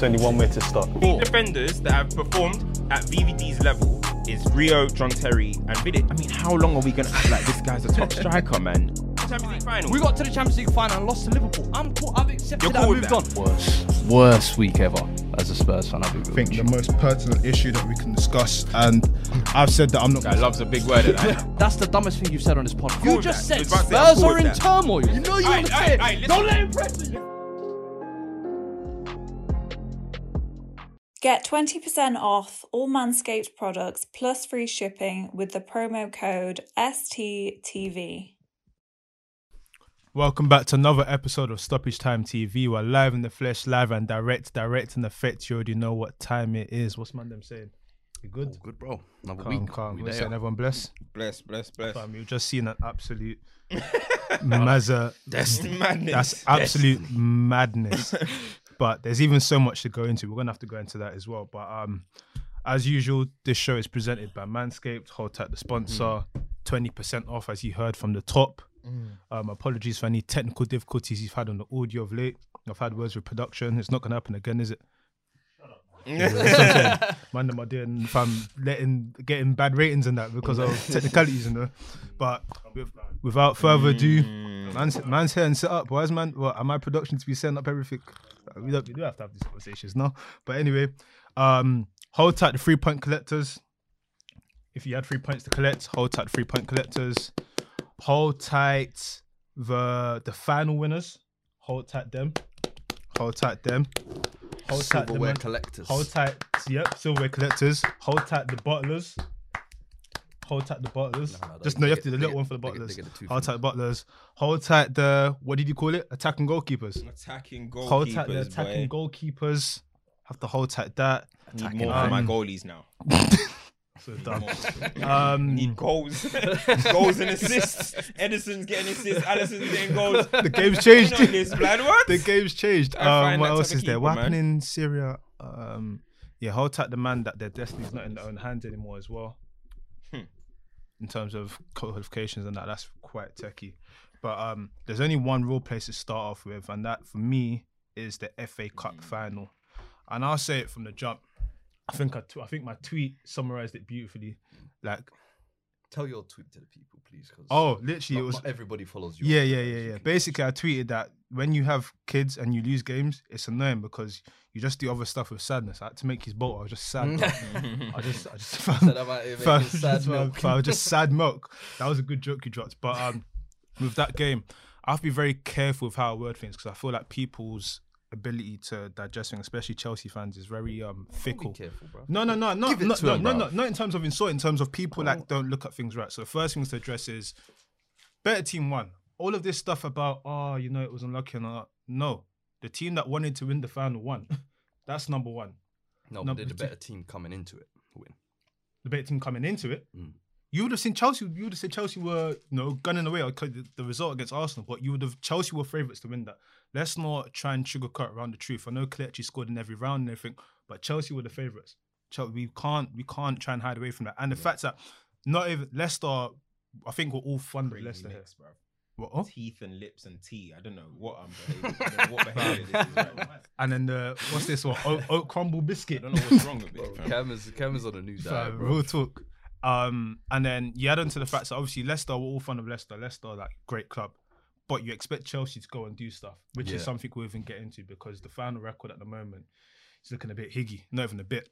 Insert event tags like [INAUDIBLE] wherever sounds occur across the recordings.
It's only one way to start. Three defenders that have performed at VVD's level is Rio, John Terry, and Vidic. I mean, how long are we gonna act like this guy's a top [LAUGHS] striker, man? Champions League final. We got to the Champions League final and lost to Liverpool. I'm cool. I've accepted You're that cool I with moved that? on. Worst, worst week ever as a Spurs fan. I'll be real I think the most pertinent issue that we can discuss, and I've said that I'm not. Guy loves a big word. At that. [LAUGHS] That's the dumbest thing you've said on this podcast. You just that. said I was about to say, I'm Spurs are in that. turmoil. You know you Aight, want to aight, say it. Don't let him press you. Get 20% off all Manscaped products plus free shipping with the promo code STTV. Welcome back to another episode of Stoppage Time TV. We're live in the flesh, live and direct, direct and effect. You already know what time it is. What's man them saying? You good? Oh, good, bro. Another Calm, week. calm. We We're saying everyone bless. Bless, bless, bless. Fam, you've just seen an absolute [LAUGHS] mazza. That's madness. That's absolute madness. [LAUGHS] But there's even so much to go into. We're gonna have to go into that as well. But um, as usual, this show is presented by Manscaped. Hold tight, the sponsor. Twenty percent off, as you heard from the top. Um, apologies for any technical difficulties you've had on the audio of late. I've had words with production. It's not gonna happen again, is it? That's what I'm saying. [LAUGHS] Man, them are doing fam letting getting bad ratings and that because of [LAUGHS] technicalities, you know. But with, without further ado, man's, man's here and set up. Why is man? What am I production to be setting up everything? Uh, We don't. We do have to have these conversations now. But anyway, um, hold tight the three point collectors. If you had three points to collect, hold tight the three point collectors. Hold tight the the final winners. Hold tight them. Hold tight them. Hold tight the Silverware man- collectors. Hold tight, yep, silverware collectors. Hold tight the bottlers. Hold tight the bottlers. No, no, Just they no, you have to do the little get- one for the they get- bottlers. they get the two Hold tight the bottlers. Hold tight the what did you call it? Attacking goalkeepers. Attacking Hold tight the goalkeepers, attacking boy. goalkeepers. Have to hold tight that. Need more for my Um, goalies now. [LAUGHS] So dumb. um, Need goals, goals and assists. Ederson's getting assists. Alisson's getting goals. the game's changed. This, blood. What? the game's changed. Um, what else is there? keeper, What happened in Syria? Um, yeah, hold tight the man that their destiny's not in their own hands anymore as well. Hmm. In terms of qualifications and that, that's quite techie. But um, there's only one real place to start off with, and that for me is the FA Cup Hmm. final. And I'll say it from the jump. I think I, t- I think my tweet summarized it beautifully. Like, Tell your tweet to the people, please. 'cause oh, literally, not, it was not everybody follows you. yeah, yeah, yeah, yeah. Basically, I tweeted that when you have kids and you lose games, it's annoying because you just do other stuff with sadness. I had to make his boat. I was just sad. bro. [LAUGHS] [LAUGHS] I just, I just [LAUGHS] found, Said about it found- sad milk. found just sad milk. That was a good joke you dropped. But um, with that game, I have to be very careful with how I word things because I feel like people's ability to digest things, especially Chelsea fans, is very um fickle. careful. No, no, no, no, no, no, him, no, no, not in terms of insult. In terms of people like don't look at things right. So the first things to address is better team won. All of this stuff about oh, you know, it was unlucky and all. No, the team that wanted to win the final won. That's number one. No, No, but did the better team coming into it win? The better team coming into it. Mm. You would have seen Chelsea. You would have said Chelsea were, you know, gunning away or the, the result against Arsenal, but you would have Chelsea were favourites to win that. Let's not try and sugarcoat around the truth. I know Kelechi scored in every round and everything, but Chelsea were the favourites. Chelsea, we can't we can't try and hide away from that. And the fact that not even Leicester, I think we're all fun with Crazy Leicester here. mix, bro. What, oh? Teeth and lips and tea. I don't know what I'm behaving. I don't know what [LAUGHS] behavior this is right now. And then the what's this one? Oat, oat crumble biscuit. I don't know what's wrong with Bro, it. fam. Cam is Cam is on a new diet, Fam, bro. real talk. Um, and then you add on to the fact that obviously Leicester, we're all fun of Leicester. Leicester, like great club, but you expect Chelsea to go and do stuff, which is something we'll even get into because the final record at the moment is looking a bit higgy, not even a bit.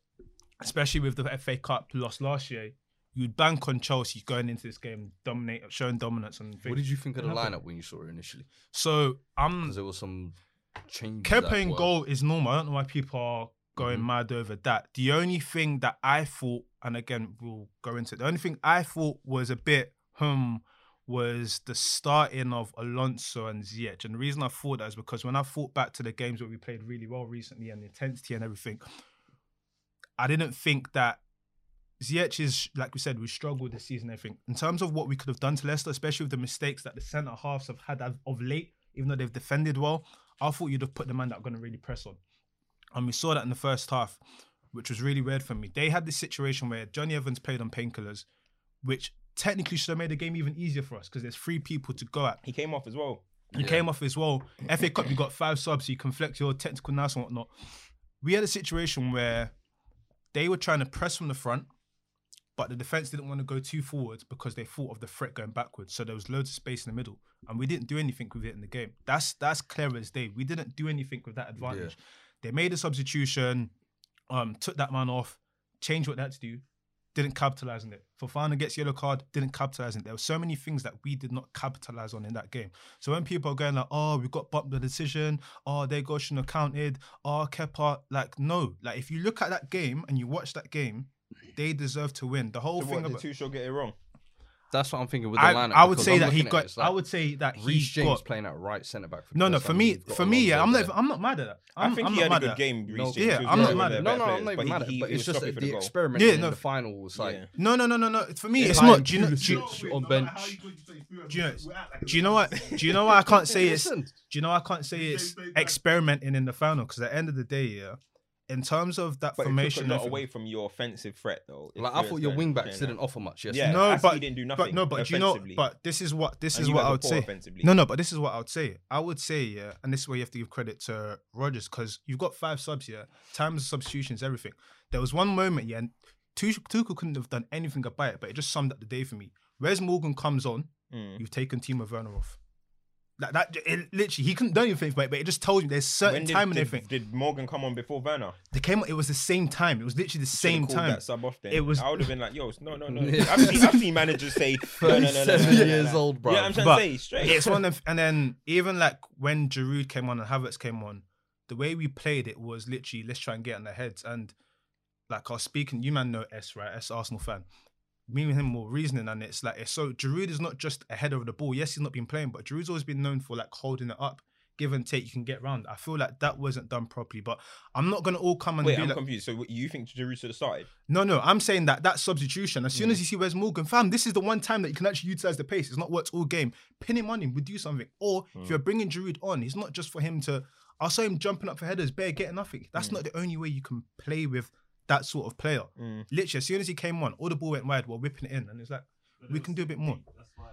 Especially with the FA Cup lost last year, you'd bank on Chelsea going into this game, dominate, showing dominance, and What did you think of the lineup when you saw it initially? So I'm Because there was some changes. Kepa in goal is normal. I don't know why people are going Mhm. mad over that. The only thing that I thought, and again we'll go into it, the only thing I thought was a bit hmm was the starting of Alonso and Ziyech. And the reason I thought that is because when I thought back to the games where we played really well recently and the intensity and everything, I didn't think that Ziyech is, like we said, we struggled this season. I think in terms of what we could have done to Leicester, especially with the mistakes that the centre halves have had of- late, even though they've defended well, I thought you'd have put the man that are going to really press on. And we saw that in the first half, which was really weird for me. They had this situation where Johnny Evans played on painkillers, which technically should have made the game even easier for us because there's three people to go at. He came off as well. He came off as well. FA Cup, you got five subs, so you can flex your technical nous and whatnot. we had a situation where they were trying to press from the front, but the defense didn't want to go too forwards because they thought of the threat going backwards. So there was loads of space in the middle, and we didn't do anything with it in the game. That's that's clear as day. We didn't do anything with that advantage. They made a substitution, um, took that man off, changed what they had to do, didn't capitalize on it. Fofana gets yellow card, didn't capitalize on it. There were so many things that we did not capitalize on in that game. So when people are going like, "Oh, we got bumped the decision," "Oh, they go shouldn't have counted," "Oh, Kepa," like no, like if you look at that game and you watch that game, they deserve to win. The whole So thing what, did about Tuchel get it wrong? That's what I'm thinking with the I, lineup. I would say I'm that he got. it, it's I would say that Reece he James got. playing at right centre back. For No, no. For me, for me, yeah, I'm not. I'm not mad at that. I'm, I think I'm he not had a mad good at that. game. Reece No, James. yeah, I'm not mad their at No, no, I'm not even mad at he- it. But he it's just struggling the, for the the experiment Yeah, in no. the final was like. No, no, no, no, no. For me, it's not. Do you know? [LAUGHS] Do you, Pulisic [LAUGHS] on bench. do you know? Do you know what? [LAUGHS] Do you know why I can't say it's? Do you know I can't say it's experimenting in the final? Because at the end of the day, yeah, in terms of that But it formation, took a lot away from your offensive threat, though. like I thought your Influence wing backs didn't offer much. Yes. Yeah. no, Ashley but didn't do but no, but do you know? But this is what this And is what I would say. No, no, but this is what I would say. I would say, yeah, and this is where you have to give credit to Rodgers because you've got five subs here, times substitutions, everything. There was one moment, yeah, and Tuchel, Tuchel couldn't have done anything about it, but it just summed up the day for me. Whereas Morgan comes on, Mm. you've taken Timo Werner off. Like that, it, literally, he couldn't do anything about it, but it just told you there's certain When did, time and did, everything. did Morgan come on before Werner? They came. It was the same time. It was literally the Should've same time. That sub off then. It was- I would have been like, yo, no, no, no. I've, seen, I've seen managers say, no, no, no, no, no, no, 37 no, no, years no. old, bro. Yeah, I'm trying But to say straight. It's one of, and then even like when Giroud came on and Havertz came on, the way we played it was literally let's try and get on their heads. And like I was speaking, you man know S right, S Arsenal fan. Me and him were reasoning, and it's like it's so Giroud is not just a header of the ball. Yes, he's not been playing, but Giroud's always been known for like holding it up, give and take. You can get round. I feel like that wasn't done properly. But I'm not gonna all come and Wait, be I'm like, confused. So what, you think Giroud should have started? no, no, I'm saying that that substitution, as Mm. soon as you see where's Morgan, fam, this is the one time that you can actually utilize the pace. It's not worked all game. Pin him on him, we do something. Or Mm. if you're bringing Giroud on, it's not just for him to. I saw him jumping up for headers, bare getting nothing. Mm. That's not the only way you can play with that sort of player. Mm. Literally, as soon as he came on, all the ball went wide, we're whipping it in, and it's like we can do a bit more.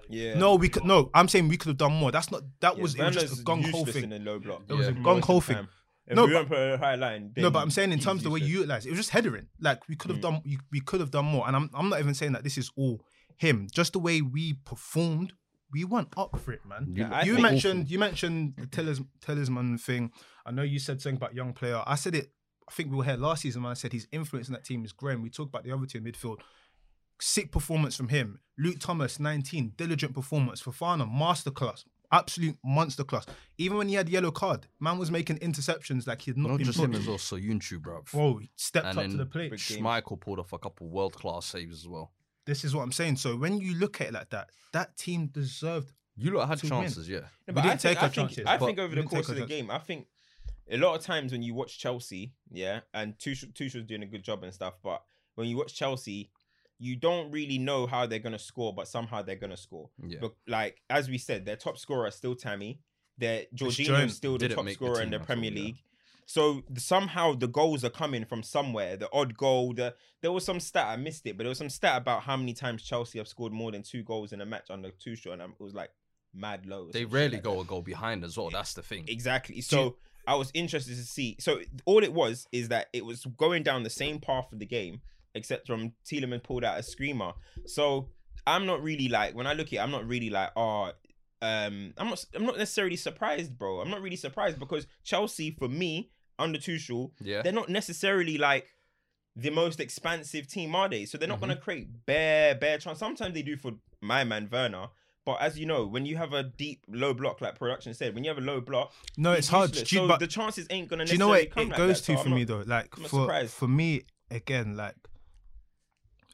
Yeah. No, we could. No, I'm saying we could have done more. That's not. That Yeah, was it was just a Werner's gung ho thing. in the low block. It was a Yeah. gung ho Most thing. If No, we but- don't put a high line, No, but I'm saying in terms of the way you useless. utilize it, it was just headering. Like we could have Mm. done, we, we could have done more. And I'm, I'm not even saying that this is all him. Just the way we performed, we went up for it, man. You- I you think- mentioned, you mentioned the Tillers, Tillersman thing. I know you said something about young player. I said it. I think we were here last season when I said his influence in that team is growing. We talked about the other two in midfield. Sick performance from him. Luke Thomas, 19, diligent performance. Fofana, masterclass. Absolute monster class. Even when he had yellow card, man was making interceptions like he had not Not been just him as well, Soyuncu, bro. Bro, he stepped And up to the plate. Big game. Schmeichel pulled off a couple world class saves as well. This is what I'm saying. So when you look at it like that, that team deserved. You lot had To win. chances, yeah. No, We but didn't I think, take I our think, I think over the course of the our game, I think a lot of times when you watch Chelsea, yeah, and Tuchel, Tuchel's doing a good job and stuff, but when you watch Chelsea, you don't really know how they're gonna score, but somehow they're gonna score. Yeah. But like as we said, their top scorer is still Tammy. Their Jorginho's still the top make the scorer in the at all, Premier yeah. League. So somehow the goals are coming from somewhere. The odd goal. The there was some stat I missed it, but there was some stat about how many times Chelsea have scored more than two goals in a match under Tuchel, and it was like mad low. They rarely like go that. a goal behind as well. That's the thing. Exactly. So I was interested to see. So all it was is that it was going down the same path of the game, except from Tielemans pulled out a screamer. So I'm not really like when I look at it, I'm not really like, oh, um, I'm not I'm not necessarily surprised, bro. I'm not really surprised because Chelsea, for me, under Tuchel, Yeah. they're not necessarily like the most expansive team, are they? So they're not Mm-hmm. gonna create bare, bare chance. Sometimes they do for my man Werner. But as you know, when you have a deep low block, like production said, when you have a low block, No, he's it's hard. Do you- So but the chances ain't gonna do you know what it like goes that. to So for I'm me not- though? Like for surprised. for me again, like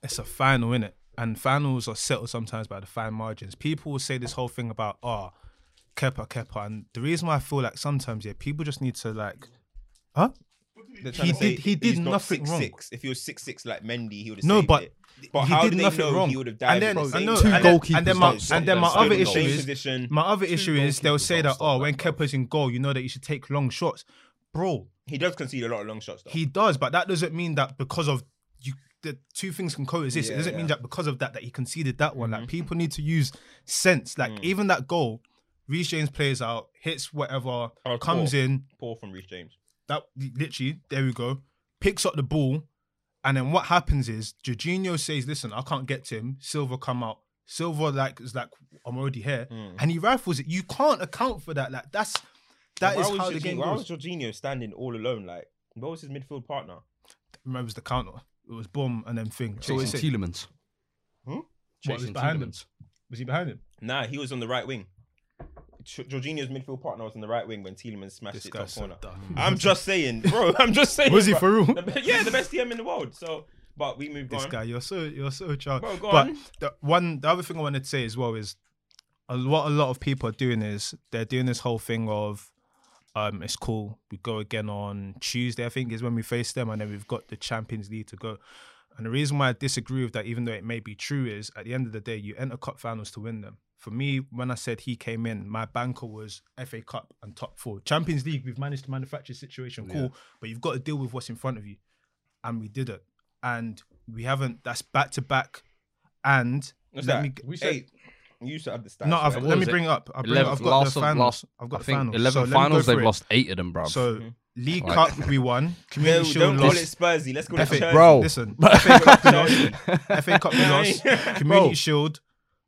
it's a final, innit? And finals are settled sometimes by the fine margins. People will say this whole thing about oh, Kepa, Kepa, and the reason why I feel like sometimes yeah, people just need to like, huh? They're He did- he he's did not nothing six, wrong. Six. If he was six six like Mendy, he would have No, saved but it. But he how did do they nothing know wrong. he would have died and then, with the I know, time? and then, and then my, goalkeepers and then my other issue is position. my other issue is they'll say that oh when bro. Kepa's in goal, you know that you should take long shots, bro. He does concede a lot of long shots though. He does, but that doesn't mean that because of you, the two things can coexist. Yeah, it doesn't mean that because of that that he conceded that one. Like people need to use sense. Like Mm. even that goal, Reece James plays out, hits whatever, Oh, comes poor. in. Poor from Reece James. That literally, there we go. Picks up the ball, and then what happens is Jorginho says, "Listen, I can't get to him." Silva come out. Silva like is like, "I'm already here," mm. and he rifles it. You can't account for that. Like that's that is why is how the Jorginho- game Why goes. was Jorginho standing all alone? Like, what was his midfield partner? Remembers the counter. It was boom and then thing. So what Chasing is it? Tielemans. Hmm? What was Chasing behind him? Tielemans. Was he behind him? Nah, he was on the right wing. Jorginho's midfield partner was on the right wing when Tielemans smashed This it top corner. I'm just saying, bro. [LAUGHS] I'm just saying. Was he bro. for real? The yeah, the best DM in the world. So, but we moved This on. guy, you're so you're so charged. Bro, go but on. the one, the other thing I wanted to say as well is, a, what a lot of people are doing is they're doing this whole thing of, um, it's cool. We go again on Tuesday, I think, is when we face them, and then we've got the Champions League to go. And the reason why I disagree with that, even though it may be true, is at the end of the day, you enter cup finals to win them. For me, when I said he came in, my banker was FA Cup and top four. Champions League, we've managed to manufacture a situation, cool, but you've got to deal with what's in front of you. And we did it. And we haven't, that's back to back. And What's let that? me, we hey, you used to have the stats. no, I've, let me it? bring it up. I've, bring, I've got last the finals. last- I've got I the think finals. 11 So let me go finals, they've it. lost eight of them, bro. So mm-hmm. League Like- Cup we won. Community No, Shield don't call it. Spursy. Let's call it FA, Chelsea. Bro. listen, FA Cup we lost. [LAUGHS] FA Cup we lost. [LAUGHS] Community Bro. Shield,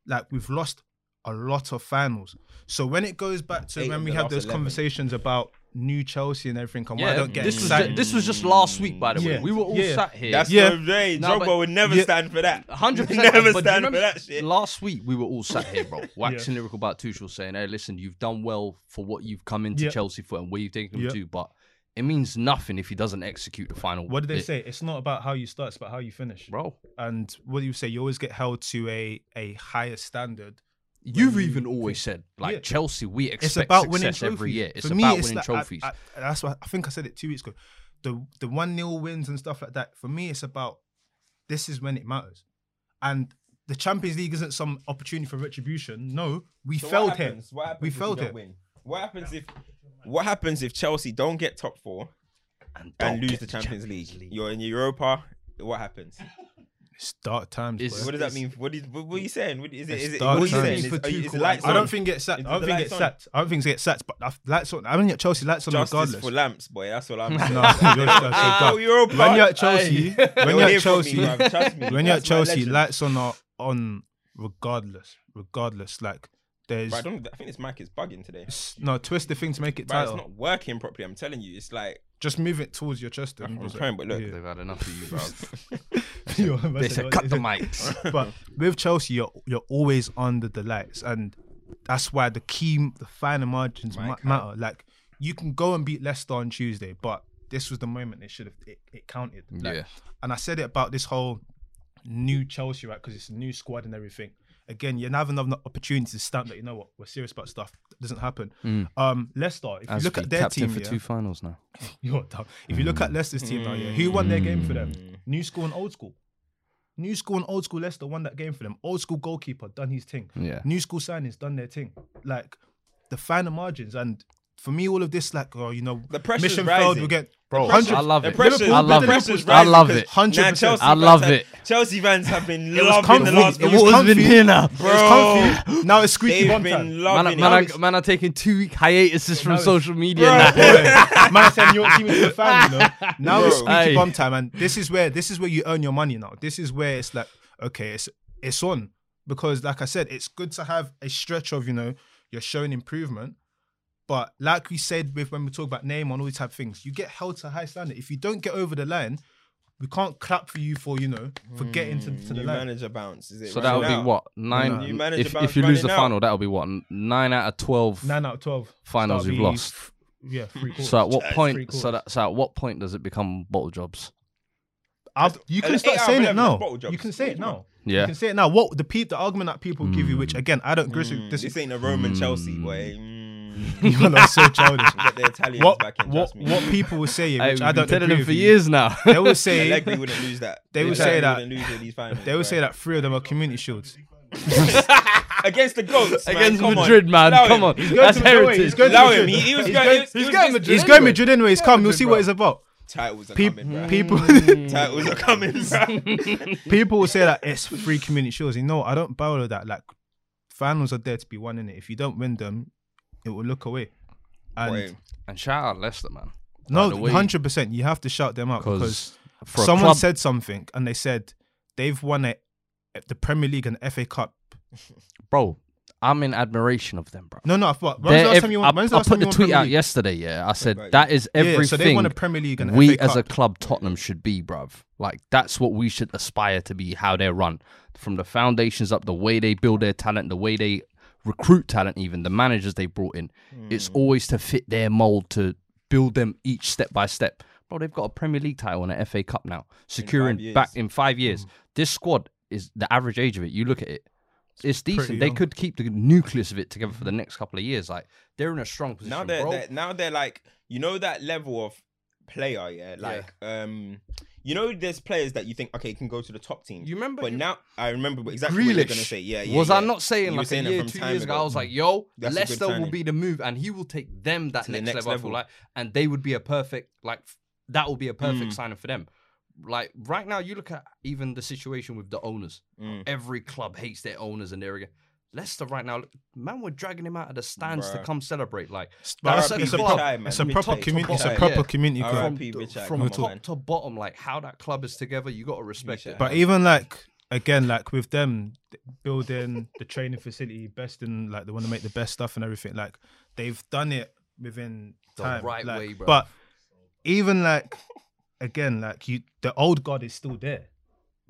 like we've lost a lot of finals. So when it goes back to Eight when we have those 11. conversations about new Chelsea and everything, and why I don't get this was excited. ju- this was just last week, by the way. Yeah. We were all Yeah. sat here. That's Yeah. no way. No, Drogba but- would never Yeah. stand for that. Hundred [LAUGHS] percent. Never but do you stand for that shit. Last week we were all sat here, bro, [LAUGHS] waxing lyrical about Tuchel, saying, "Hey, listen, you've done well for what you've come into Yeah. Chelsea for and where you've taken them Yeah. to, but it means nothing if he doesn't execute the final." what did they bit." say? It's not about how you start; it's about how you finish. bro? And what do you say? You always get held to a a higher standard. You've you even always said, like Yeah. Chelsea, we expect it's about winning success trophies. every year. It's For about me, it's winning like- trophies. I, that's what I think I said it two weeks ago. The the one 0 wins and stuff like that. For me, it's about this is when it matters, and the Champions League isn't some opportunity for retribution. No, we So failed what here. happens? What happens We failed don't. Win? What happens if? What happens if Chelsea don't get top four and and lose the Champions, League? You're in Europa. What happens? It's dark times. It's- boy. What does that mean? What, is, what, what are you saying? What, is it? Is it? What are you saying? Is, are you, is Tuchel, the I don't think get sacked. I don't think lights get sacked. I don't think get sacked. But I've- lights on. I don't get Chelsea lights on Justice regardless. for lamps, boy. That's all I'm saying. No, [LAUGHS] you're just so Ah, dark. When you're at Chelsea, when You'll you're at Chelsea, me, me. when you're at Chelsea, lights on are on regardless. Regardless, like there's Bro, I, don't, I think this mic is bugging today. no twist the thing to make it Bro, it's not working properly. I'm telling you, it's like Just move it towards your chest. I'm just- trying, but look, Yeah. They've had enough of you, bro. [LAUGHS] You're- they said, "Cut the mics." [LAUGHS] but with Chelsea, you're you're always under the lights, and that's why the key, the finer margins ma- matter. Like you can go and beat Leicester on Tuesday, but this was the moment it should have it, it counted. Like, Yeah. and I said it about this whole new Chelsea, right? Because it's a new squad and everything. Again, you now have another opportunity to stamp that you know what we're serious about stuff. That doesn't happen. Mm. Um, Leicester, if you look at their captain team, for yeah, two finals now. [LAUGHS] you're dumb. If you look at mm. Leicester's team now, yeah, who won their game for them? Mm. New school and old school. New school and old school Leicester won that game for them. Old school goalkeeper done his thing. Yeah. New school signings done their thing. Like the finer margins and for me, all of this, like, oh, you know, The pressure mission failed. rising. We get Bro. I love it. pressure's- I love it. I love it. Hundred percent. Chelsea I fans love have- it. Chelsea fans have been It was loving comfy. the last It week. was comfy. been now. It was comfy. Now it's squeaky They've bum been time. Man, loving man, it. are, man are taking two week hiatuses from social media Bro. now. Boy, [LAUGHS] man, I said your team is the fan, you know. [LAUGHS] Now it's squeaky Aye. bum time, and this is where this is where you earn your money now. This is where it's like, okay, it's it's on because, like I said, it's good to have a stretch of you know you're showing improvement, but like we said with when we talk about name and all these type of things, you get held to a high standard. If you don't get over the line, we can't clap for you for you know for getting to, to the mm, New line. manager bounce. Is it So that would be what nine. New mm. manager If, bounce if you lose the running out. final, that'll be what nine out of twelve Nine out of twelve finals That'll you've be lost. f- Yeah, three quarters. So at what Three point? So quarters. that so at what point does it become bottle jobs? I'll- you can Eight start out of saying it 11 now. bottle jobs. You can say it Come now. Yeah. You can say it now. What the pe- the argument that people give you, which mm. again I don't agree Mm, with. This ain't a Roman Chelsea, boy. [LAUGHS] Mm. You're so childish. Get the Italians what back in, what trust me. what people were saying, which we've I don't telling agree them for years now. They will [LAUGHS] say Allegri wouldn't lose that. They would Allegri say that- lose these finals, they will bro. say that three of them are community shields. [LAUGHS] against the goats man, Against come on. Madrid, man. Allow Come him. on, going that's to Madrid. He's heritage. going to Allow Madrid. him. He, he was He's going. going- he was- he's going Madrid. He's going Madrid anyway. He's come. You'll see what it's about. Titles are Peop- coming, bro. people Titles are coming, bro. people will say that it's free community shields. You know, I don't bow to that. Like finals are there to be won in it. If you don't win them, it will look away. And And shout out Leicester, man. No, hundred percent. You have to shout them out because because for a someone club, said something and they said they've won it, the Premier League and FA Cup. [LAUGHS] bro, I'm in admiration of them, bro. No, no. But when's the last time you I, won? I last put the tweet out yesterday. Yeah, I said that is Yeah, everything. so they won a Premier League and we as a club, Tottenham, should be, bruv. Like that's what we should aspire to be. How they run from the foundations up, the way they build their talent, the way they recruit talent, even the managers they brought in. It's Hmm. always to fit their mold to build them each step by step. Bro, they've got a Premier League title and an FA Cup now, securing years. back in five years. This squad is the average age of it. You look at it. It's decent. They could keep the nucleus of it together for the next couple of years. Like they're in a strong position. now they're, bro. they're now they're like you know that level of player, yeah. Like um, you know, there's players that you think okay can go to the top team. You remember But you- now I remember exactly what you're gonna say. Yeah, yeah. was yeah. I not saying You like saying a year, two years ago? ago. I was like, yo, That's Leicester will be the move, and he will take them that next, next level. Level. like, and they would be a perfect like that will be a perfect Mm. signing for them. Like right now, you look at even the situation with the owners. Mm. Every club hates their owners, and they're again. Leicester right now, man, we're dragging him out of the stands to come celebrate. Like But that's it's, a it's a, club. prop- it's a proper community. It's a proper yeah. community club. from, from come top to bottom, like how that club is together, you got to respect it. But even like again, like with them building the training facility, best in like they want to make the best stuff and everything. Like they've done it within The time, right like, way, bro. But even like again, like you, the old guard is still there.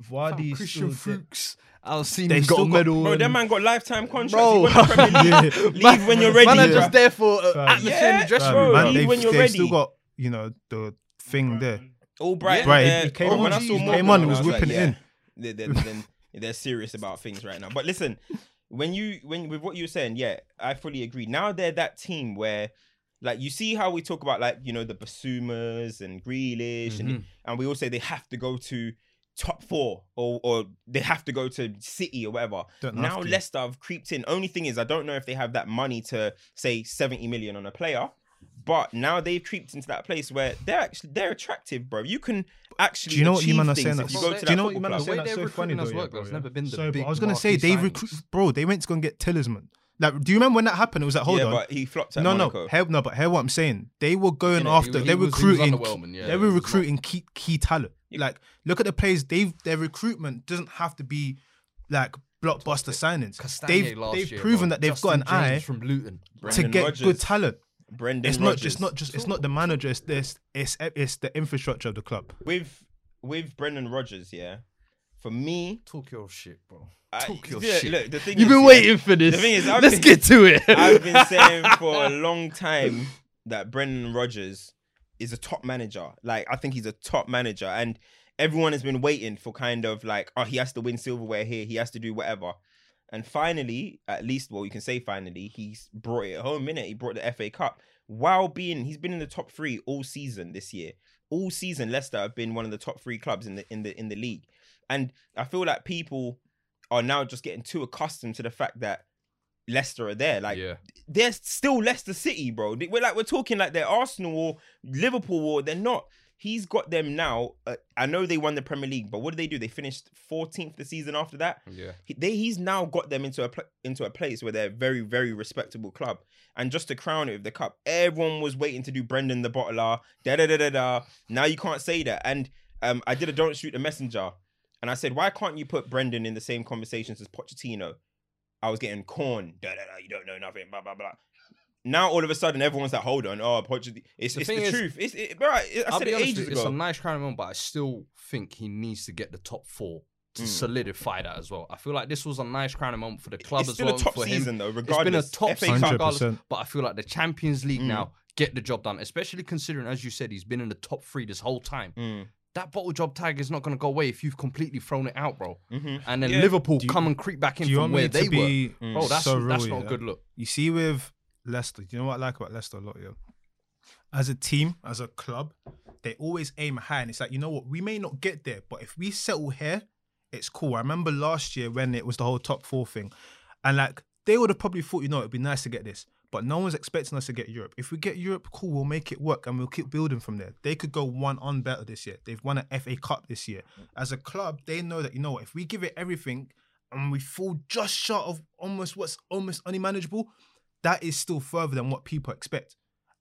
Fam, Vardy is Christian still. Fuchs, I've seen They him got still got- medal. Bro, and- that man got lifetime contracts. Bro. He won the Premier [LAUGHS] League. Yeah. Leave when you're ready. Man, are bruh. just there for uh, Fam. atmosphere in the Yeah, dressing bro. room. Man, bro. leave they've, when you're they've still got you know the thing there. All bright. Right, there. he came on, when I he saw came Morgan, on, he I was whipping it yeah, in. They, they, [LAUGHS] then they're serious about things right now. But listen, when you when with what you were saying, yeah, I fully agree. Now they're that team where. Like you see how we talk about like you know the Basumas and Grealish Mm-hmm. and and we all say they have to go to top four or or they have to go to City or whatever. Don't now to. Leicester have creeped in. Only thing is I don't know if they have that money to say 70 million on a player. But now they've creeped into that place where they're actually they're attractive, bro. You can actually. Do you know what you achieve man are things saying? if That's, you go to you that know what you football man are club. saying? The way That's their so funny recruitment has though. yeah, bro, there's yeah. never been the So, big I was gonna say they recruit, bro. They went to go and get Tielemans. Like, do you remember when that happened? It was like, hold yeah, on, but he flopped at no, Monaco. no, hell, no. But hear what I'm saying. They were going Innit? After. was- they he were was- he was recruiting. underwhelming, yeah, they he were was not- recruiting key key talent. Like, look at the players. They've their recruitment doesn't have to be like blockbuster signings. Castagna They've last they've year, proven bro. that they've Justin got an James eye from Luton. to Brendan get Rodgers. good talent. Brendan It's not. Rodgers. It's not just. It's not the manager. It's this. It's it's the infrastructure of the club. with with Brendan Rodgers. Yeah, for me, Talk your shit, bro. I, Talk your yeah, shit. Look, the thing You've is, been yeah, waiting for this. The thing is, I've let's been- get to it. [LAUGHS] I've been [LAUGHS] saying for a long time that Brendan Rodgers is a top manager. Like I think he's a top manager, and everyone has been waiting for kind of like, oh, he has to win silverware here, he has to do whatever. And finally, at least, well, you can say finally, he's brought it home. Minute he brought the FA Cup while being he's been in the top three all season this year. All season, Leicester have been one of the top three clubs in the in the in the league, and I feel like people are now just getting too accustomed to the fact that Leicester are there. Like yeah. they're still Leicester City, bro. We're like we're talking like they're Arsenal or Liverpool or they're not. He's got them now. Uh, I know they won the Premier League, but what did they do? They finished 14th the season after that. Yeah. He, they, he's now got them into a pl- into a place where they're a very very respectable club. And just to crown it with the cup, everyone was waiting to do Brendan the Bottler. Da da da da da. Now you can't say that. And um, I did a don't shoot the messenger, and I said, why can't you put Brendan in the same conversations as Pochettino? I was getting corn. Da da da. You don't know nothing. Blah blah blah. Now all of a sudden everyone's like, hold on, oh Pochettino. It's, The it's the is- truth. It's it, bro. I I'll said it honest ages you, it's ago. a nice crowning moment, but I still think he needs to get the top four to Mm. solidify that as well. I feel like this was a nice crowning moment for the club it's as well. a top for him. season though, It's been a top season regardless, but I feel like the Champions League Mm. now get the job done, especially considering, as you said, he's been in the top three this whole time. Mm, That bottle job tag is not going to go away if you've completely thrown it out, bro. mhm. And then Yeah. Liverpool you- come and creep back in from where they to be Mm. were. Bro, that's so that's real, not a good look. You see with Leicester, do you know what I like about Leicester a lot, yeah? As a team, as a club, they always aim high, and it's like you know what, we may not get there, but if we settle here, it's cool. I remember last year when it was the whole top four thing, and like they would have probably thought, you know, it'd be nice to get this, but no one's expecting us to get Europe. If we get Europe, cool, we'll make it work, and we'll keep building from there. They could go one on better this year. They've won an FA Cup this year. As a club, they know that you know what, if we give it everything and we fall just short of almost what's almost unmanageable, that is still further than what people expect.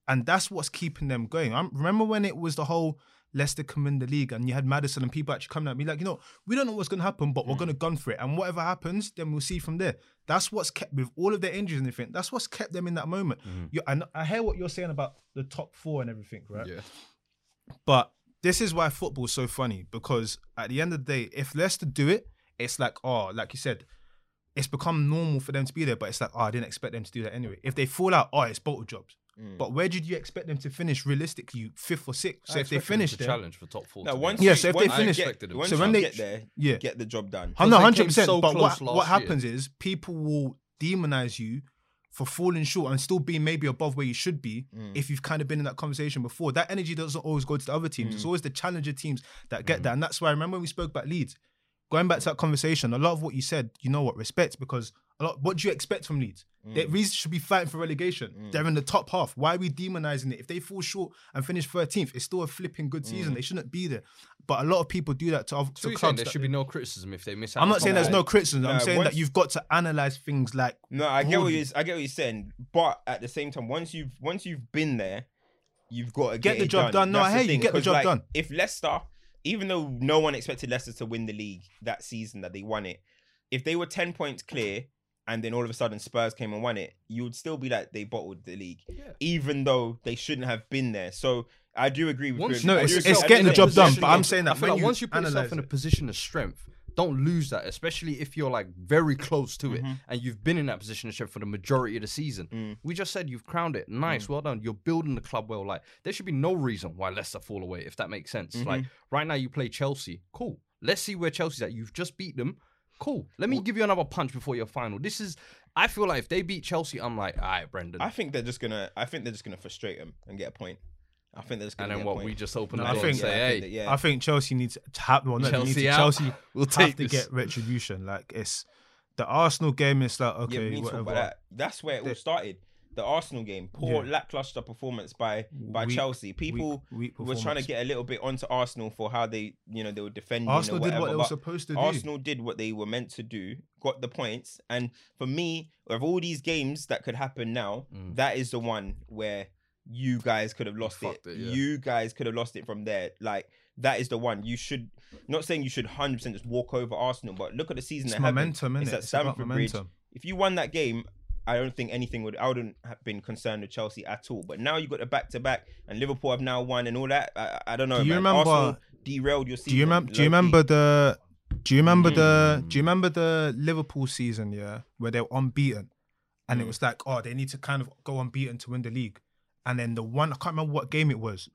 and that's what's keeping them going. I remember when it was the whole Leicester come in the league, and you had Maddison and people actually coming at me like, you know, we don't know what's going to happen, but we're mm. going to gun for it, and whatever happens, then we'll see from there. That's what's kept with all of their injuries and everything. That's what's kept them in that moment. Mm. You, I, kn- I hear what you're saying about the top four and everything, right? Yeah. But this is why football's so funny because at the end of the day, if Leicester do it, it's like, oh, like you said, it's become normal for them to be there, but it's like, oh, I didn't expect them to do that anyway. If they fall out, oh, it's bottle jobs. Mm. But where did you expect them to finish realistically, fifth or sixth? So I if they expected them finish to there, challenge for top four. No, once. Yeah, you- so if they once finish- so when they- get there, yeah. get the job done. I'm not 100. percent so But what close last what year. happens is people will demonize you for falling short and still being maybe above where you should be Mm. if you've kind of been in that conversation before. That energy doesn't always go to the other teams. Mm. It's always the challenger teams that get that, and that's why I remember when we spoke about Leeds. Going back to that conversation, a lot of what you said, you know what, respect because a lot. What do you expect from Leeds? Mm. They Leeds should be fighting for relegation. They're in the top half. Why are we demonizing it? If they fall short and finish 13th, it's still a flipping good Mm. season. They shouldn't be there. But a lot of people do that to, other, So to you're saying clubs. there should be no criticism if they miss out. I'm not saying there's no criticism. I'm saying once- that you've got to analyze things like No, I get what broadly. you I get what you're saying, but at the same time, once you've once you've been there, you've got to Get get, the it job done. No, That's I hear you, get the 'cause, job like, done. If Leicester, even though no one expected Leicester to win the league that season that they won it, if they were ten points clear and then all of a sudden Spurs came and won it, you would still be like they bottled the league, even though they shouldn't have been there. So I do agree with Once you. No, I you do it's- it's getting the agree job done, but I'm of- saying I that feel like you once you put yourself in a position of strength, don't lose that, especially if you're like very close to Mm-hmm. it and you've been in that position of strength for the majority of the season. Mm. We just said you've crowned it. Nice, well done. You're building the club well. Like there should be no reason why Leicester fall away, if that makes sense. Mm-hmm. Like right now you play Chelsea. Cool. Let's see where Chelsea's at. You've just beat them. Cool. Let me give you another punch before your final. This is I feel like if they beat Chelsea, I'm like, all right, Brendan. I think they're just gonna. I think they're just gonna frustrate them and get a point. I think they're just and gonna. then get a what? point. We just open No, the I door think- and say, Yeah, I hey, think that- yeah. I think Chelsea needs to have well, no, they need Chelsea to, out. Chelsea [LAUGHS] We'll have take to this. get retribution. Like it's the Arsenal game. It's like yeah, okay, we need to talk whatever. that. That's where it all The- started. The Arsenal game, poor Yeah. lackluster performance by by Weak- Chelsea. People weak were trying to get a little bit onto Arsenal for how they, you know, they were defending. Arsenal or did what they were supposed to do. Arsenal did what they were meant to do, got the points, and for me, of all these games that could happen now, Mm. that is the one where you guys could have lost it. it, yeah. You guys could have lost it from there. Like that is the one you should. Not saying you should hundred percent just walk over Arsenal, but look at the season It's having. momentum, It's innit? at It's about Stamford Bridge. momentum. If you won that game, I don't think anything would. I wouldn't have been concerned with Chelsea at all. But now you got the back to back, and Liverpool have now won and all that. I, I don't know. Do you man. remember- Arsenal derailed your season? Do you remember? Do you remember the? Do you remember the? Mm. Do you remember the Liverpool season? Yeah, where they were unbeaten, and Mm. it was like, oh, they need to kind of go unbeaten to win the league. And then the one I can't remember what game it was.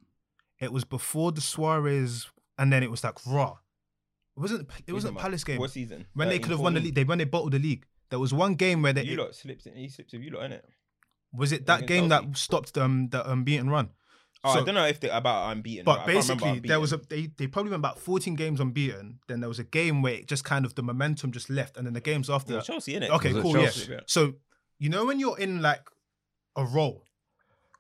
It was before the Suarez, and then it was like raw. It wasn't. It wasn't. Palace game What season? when they could have won the league. They when they bottled the league. There was one game where they You lot slipped. In, he slipped with you lot, innit? was it that against game Chelsea. that stopped them the unbeaten run. Oh, So- I don't know if they about unbeaten. But I can't remember basically, there was a unbeaten. they, they probably went about 14 games unbeaten. Then there was a game where it just kind of the momentum just left, and then the games after It that. was Chelsea, innit? Okay, Was it cool. Chelsea? Yeah. So you know when you're in like a roll,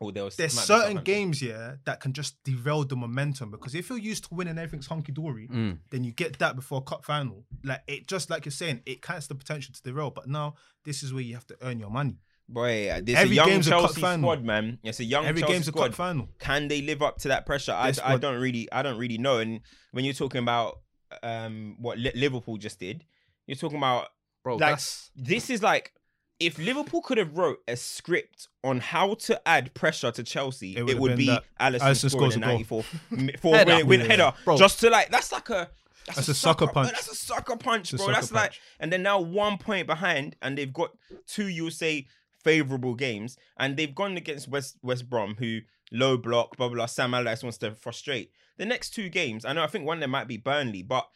Oh, there was. there's certain games yeah that can just derail the momentum because if you're used to winning everything's hunky dory, Mm. then you get that before a cup final. Like it, just like you're saying, it has the potential to derail. But now this is where you have to earn your money. Boy, uh, there's Every a young game's a cup Chelsea final. squad, man. It's a young Every Chelsea game's a squad. cup final. Can they live up to that pressure? I, I don't really, I don't really know. And when you're talking about um what Liverpool just did, you're talking about Bro, like that's this is like if Liverpool could have wrote a script on how to add pressure to Chelsea, It it, would have would been be that Allison, Alisson scoring in 94 [LAUGHS] for Header. with, with Yeah. header, Bro. just to like that's like a That's a sucker punch. That's a sucker punch, bro. sucker that's like, punch. and then now one point behind, and they've got two, you'll say, favorable games, and they've gone against West West Brom, who low block, blah blah. blah. Sam Allardyce wants to frustrate. The next two games, I know, I think one of them might be Burnley, but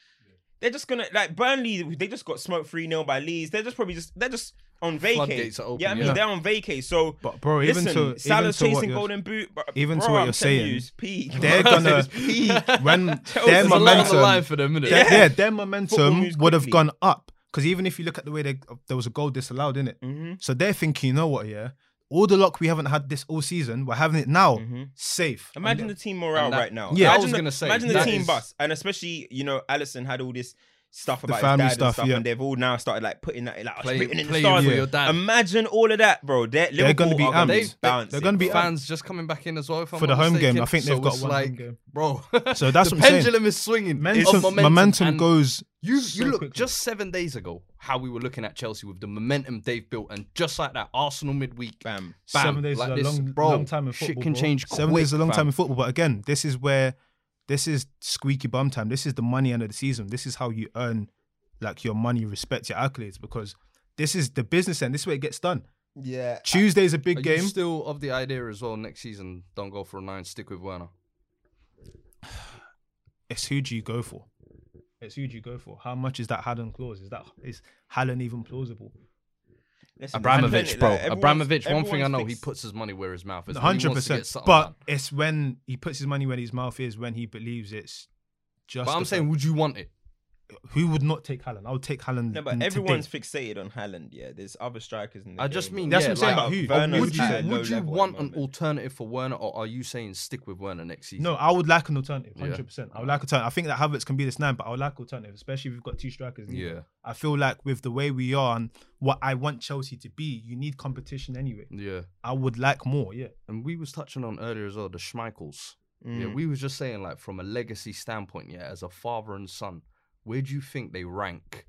they're just gonna like Burnley. They just got smoked three 0 by Leeds. They're just probably just they're just on vacay. Floodgates open, yeah, I mean yeah. they're on vacay. So. But bro, even Listen, to even to chasing golden boot. But even to bro, what I'm you're telling you, saying, it's peak. they're [LAUGHS] gonna It's peak. [LAUGHS] when [LAUGHS] Chelsea's their a lot on the momentum, line for them, innit? their, Yeah. yeah, their momentum would have gone up. Because even if you look at the way they there was a goal disallowed in it, Mhm. so they're thinking, you know what, yeah, all the luck we haven't had this all season, we're having it now, Mhm. safe. Imagine the team morale that- right now. Yeah, I imagine was the, gonna say, imagine the team is- bus, and especially you know Alisson had all this stuff The about family his dad stuff, and stuff, yeah. and they've all now started like putting that like Play- written in the play stars. for Yeah. your dad. Imagine all of that, bro. They're, They're gonna be amped. be They- bouncing. they're gonna be fans just coming back in as well if I'm For the not home game, mistaken. I think they've So got it's one like, game. bro. [LAUGHS] So that's the what I'm saying. pendulum is swinging. Momentum, of momentum, momentum, and goes. You so you look quickly. just seven days ago how we were looking at Chelsea with the momentum they've built, and just like that, Arsenal midweek. Bam. Bam, Seven days like is a this, long, bro, long time in football. shit can bro. change Seven quick, days is a long fam. time in football. But again, this is where this is squeaky bum time. This is the money end of the season. This is how you earn like your money, respect, your accolades because this is the business end. This is where it gets done. Yeah. Tuesday's a Are big you game. still of the idea as well? Next season, don't go for a nine. Stick with Werner. [SIGHS] It's who do you go for? It's who do you go for? How much is that Haaland clause? Is that is Haaland even plausible? Listen, Abramovich, bro. everyone's- Abramovich. One thing I everyone's know, he puts his money where his mouth is. Hundred wants to get percent. But done. it's when he puts his money where his mouth is when he believes it's just. But I'm saying, would you want it? Who would not take Haaland? I would take Haaland. No, but today. everyone's fixated on Haaland. Yeah, there's other strikers in the I game. just mean, That's yeah, what I'm saying like, about who. Would you at would you level at the want an alternative for Werner, or are you saying stick with Werner next season? No, I would like an alternative. Yeah. Hundred percent. I would like alternative. I think that Havertz can be this nine, but I would like alternative, especially if we've got two strikers. in Yeah. middle. I feel like with the way we are and what I want Chelsea to be, you need competition anyway. Yeah, I would like more. Yeah. and we was touching on earlier as well the Schmeichels. Yeah, Mm. we was just saying like from a legacy standpoint, yeah, as a father and son, where do you think they rank?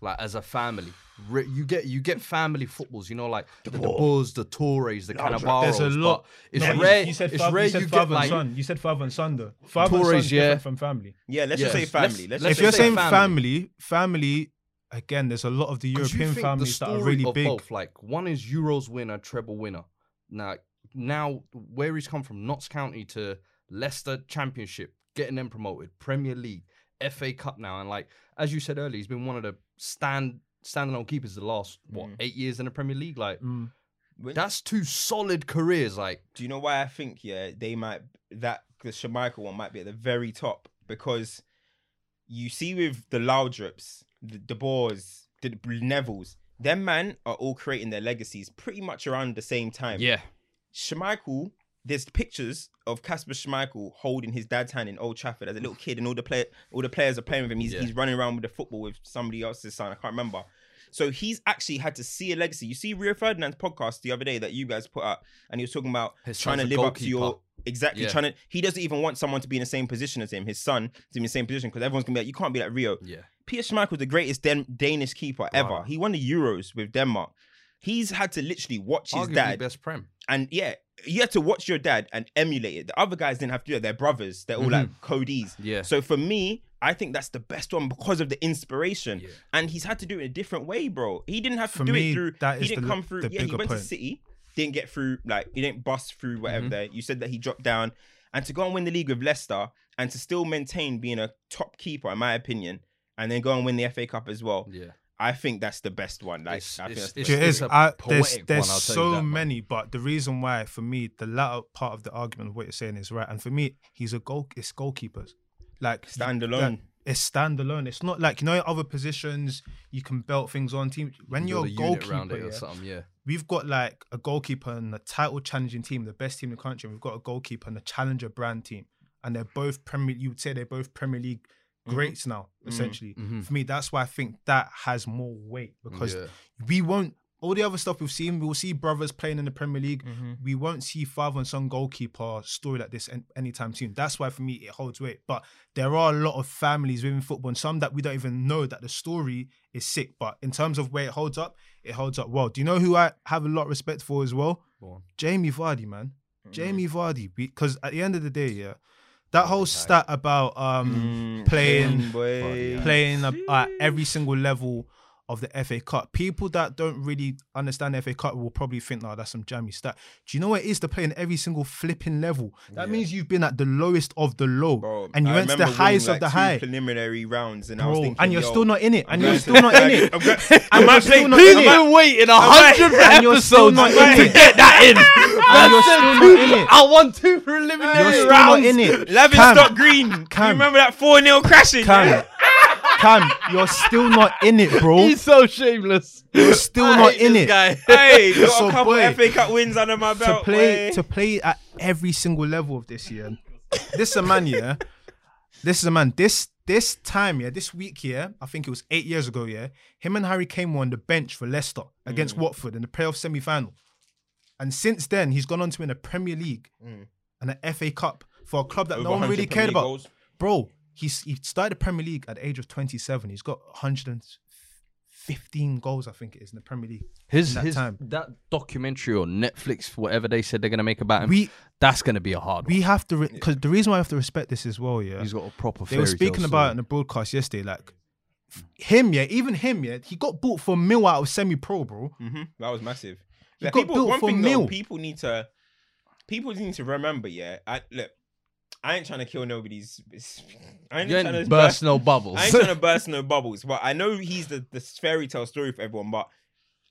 Like as a family, Re- you get you get family footballs, you know, like the De Boers, the Torres, the Cannavaros. There's a lot. It's No, you- rare. You said it's father, rare you said you father get like and son. You said father and son though. Father and Torres, son's yeah. different from family. Yeah, let's just say family. let's- Let's, let's if just you're say say saying family. family, family, again, there's a lot of the European families the that are really of big. Both, like one is Euros winner, treble winner. Now, now where he's come from, Notts County to Leicester Championship, getting them promoted, Premier League, FA Cup now, and like as you said earlier, he's been one of the stand standalone keepers the last what Mm. eight years in the Premier League. Like Mm. That's two solid careers. Like Do you know why I think yeah they might that the Schmeichel one might be at the very top because you see with the Laudrups, the De Boers, the Neville's, them man are all creating their legacies pretty much around the same time. yeah, Schmeichel, there's pictures of Kasper Schmeichel holding his dad's hand in Old Trafford as a little kid, and all the play all the players are playing with him. He's Yeah. he's running around with the football with somebody else's son. I can't remember. So he's actually had to see a legacy. You see Rio Ferdinand's podcast the other day that you guys put up, and he was talking about His trying to live up to your exactly Yeah. trying to. He doesn't even want someone to be in the same position as him. His son to be in the same position because everyone's gonna be like, you can't be like Rio. yeah. Peter Schmeichel's the greatest Dan- Danish keeper ever. He won the Euros with Denmark. He's had to literally watch his Arguably dad best prem. and yeah, you had to watch your dad and emulate it. The other guys didn't have to do it. They're brothers. They're all like Cody's. Mm-hmm. Yeah. So for me, I think that's the best one because of the inspiration. Yeah. And he's had to do it in a different way, bro. He didn't have to For do me, it through. that he is didn't the- come through. the yeah, he bigger went point. to City, didn't get through. Like he didn't bust through whatever. There, you said that he dropped down, and to go and win the league with Leicester and to still maintain being a top keeper, in my opinion, and then go and win the FA Cup as well. Yeah. I think that's the best one. Like It's- I think it's- that's the it's- best It is. a I, there's there's one, I'll tell you so that, man. many, but the reason why for me the latter part of the argument of what you're saying is right, and for me he's a goal. It's goalkeepers, like Standalone. like, it's standalone. It's not like you know other positions you can belt things on team. When You you're a build goalkeeper, it or yeah, something. Yeah. we've got like a goalkeeper and a title challenging team, the best team in the country. And we've got a goalkeeper and a challenger brand team, and they're both Premier. You would say they're both Premier League Mm-hmm. greats now. Essentially, mhm. for me, that's why I think that has more weight because Yeah. we won't. All the other stuff we've seen, we'll see brothers playing in the Premier League. Mm-hmm. We won't see father and son goalkeeper story like this anytime soon. That's why for me it holds weight. But there are a lot of families within football, and some that we don't even know that the story is sick. But in terms of where it holds up, it holds up well. Do you know who I have a lot of respect for as well? Jamie Vardy, man. Mm. Jamie Vardy. Because at the end of the day, yeah, that whole stat about um Mm, playing boy. playing a- at every single level of the FA Cup. People that don't really understand the FA Cup will probably think, "No, that's some jammy stat." Do you know what it is to play in every single flipping level? That means you've been at the lowest of the low, Bro, and you I went to the highest winning, of the high, preliminary rounds, and I was thinking, And you're yo, still not in it, and you're still not in it. I'm I'm not still not I'm in it. waiting a hundred And you're still not in it. get that in. [LAUGHS] Still not in it. I won two preliminary You're still rounds. not in it. Lavenstock Green. Cam. you remember that 4 0 crashing? Cam, yeah? Cam, you're still not in it, bro. He's so shameless. You're still I not hate in this it. Guy. [LAUGHS] Hey, got So, a couple boy, FA Cup wins under my belt. to play boy. to play at every single level of this year. This is a man, yeah. This is a man. This this time, yeah, this week, yeah, I think it was eight years ago, yeah, him and Harry Kane were on the bench for Leicester against mm. Watford in the playoff semi final. And since then, he's gone on to win a Premier League mm. and an FA Cup for a club that Over no one 100 really cared about. goals. Bro, he's, he started the Premier League at the age of 27. He's got 115 goals, I think it is, in the Premier League. His that his time. that documentary or Netflix, whatever they said they're gonna make about him, We that's gonna be a hard we one. have to, because the reason why I have to respect this as well, yeah. He's got a proper. They were speaking about it in the broadcast yesterday, like him, yeah, even him, yeah, he got bought for a mil out of semi-pro, bro. hmm That was massive. He Like, got people, built one for thing though, mil. people need to, people need to remember. Yeah, I look. I ain't trying to kill nobody's. I ain't You trying to ain't burst no bubbles. I ain't trying [LAUGHS] to burst no bubbles, but I know he's the, the fairy tale story for everyone. But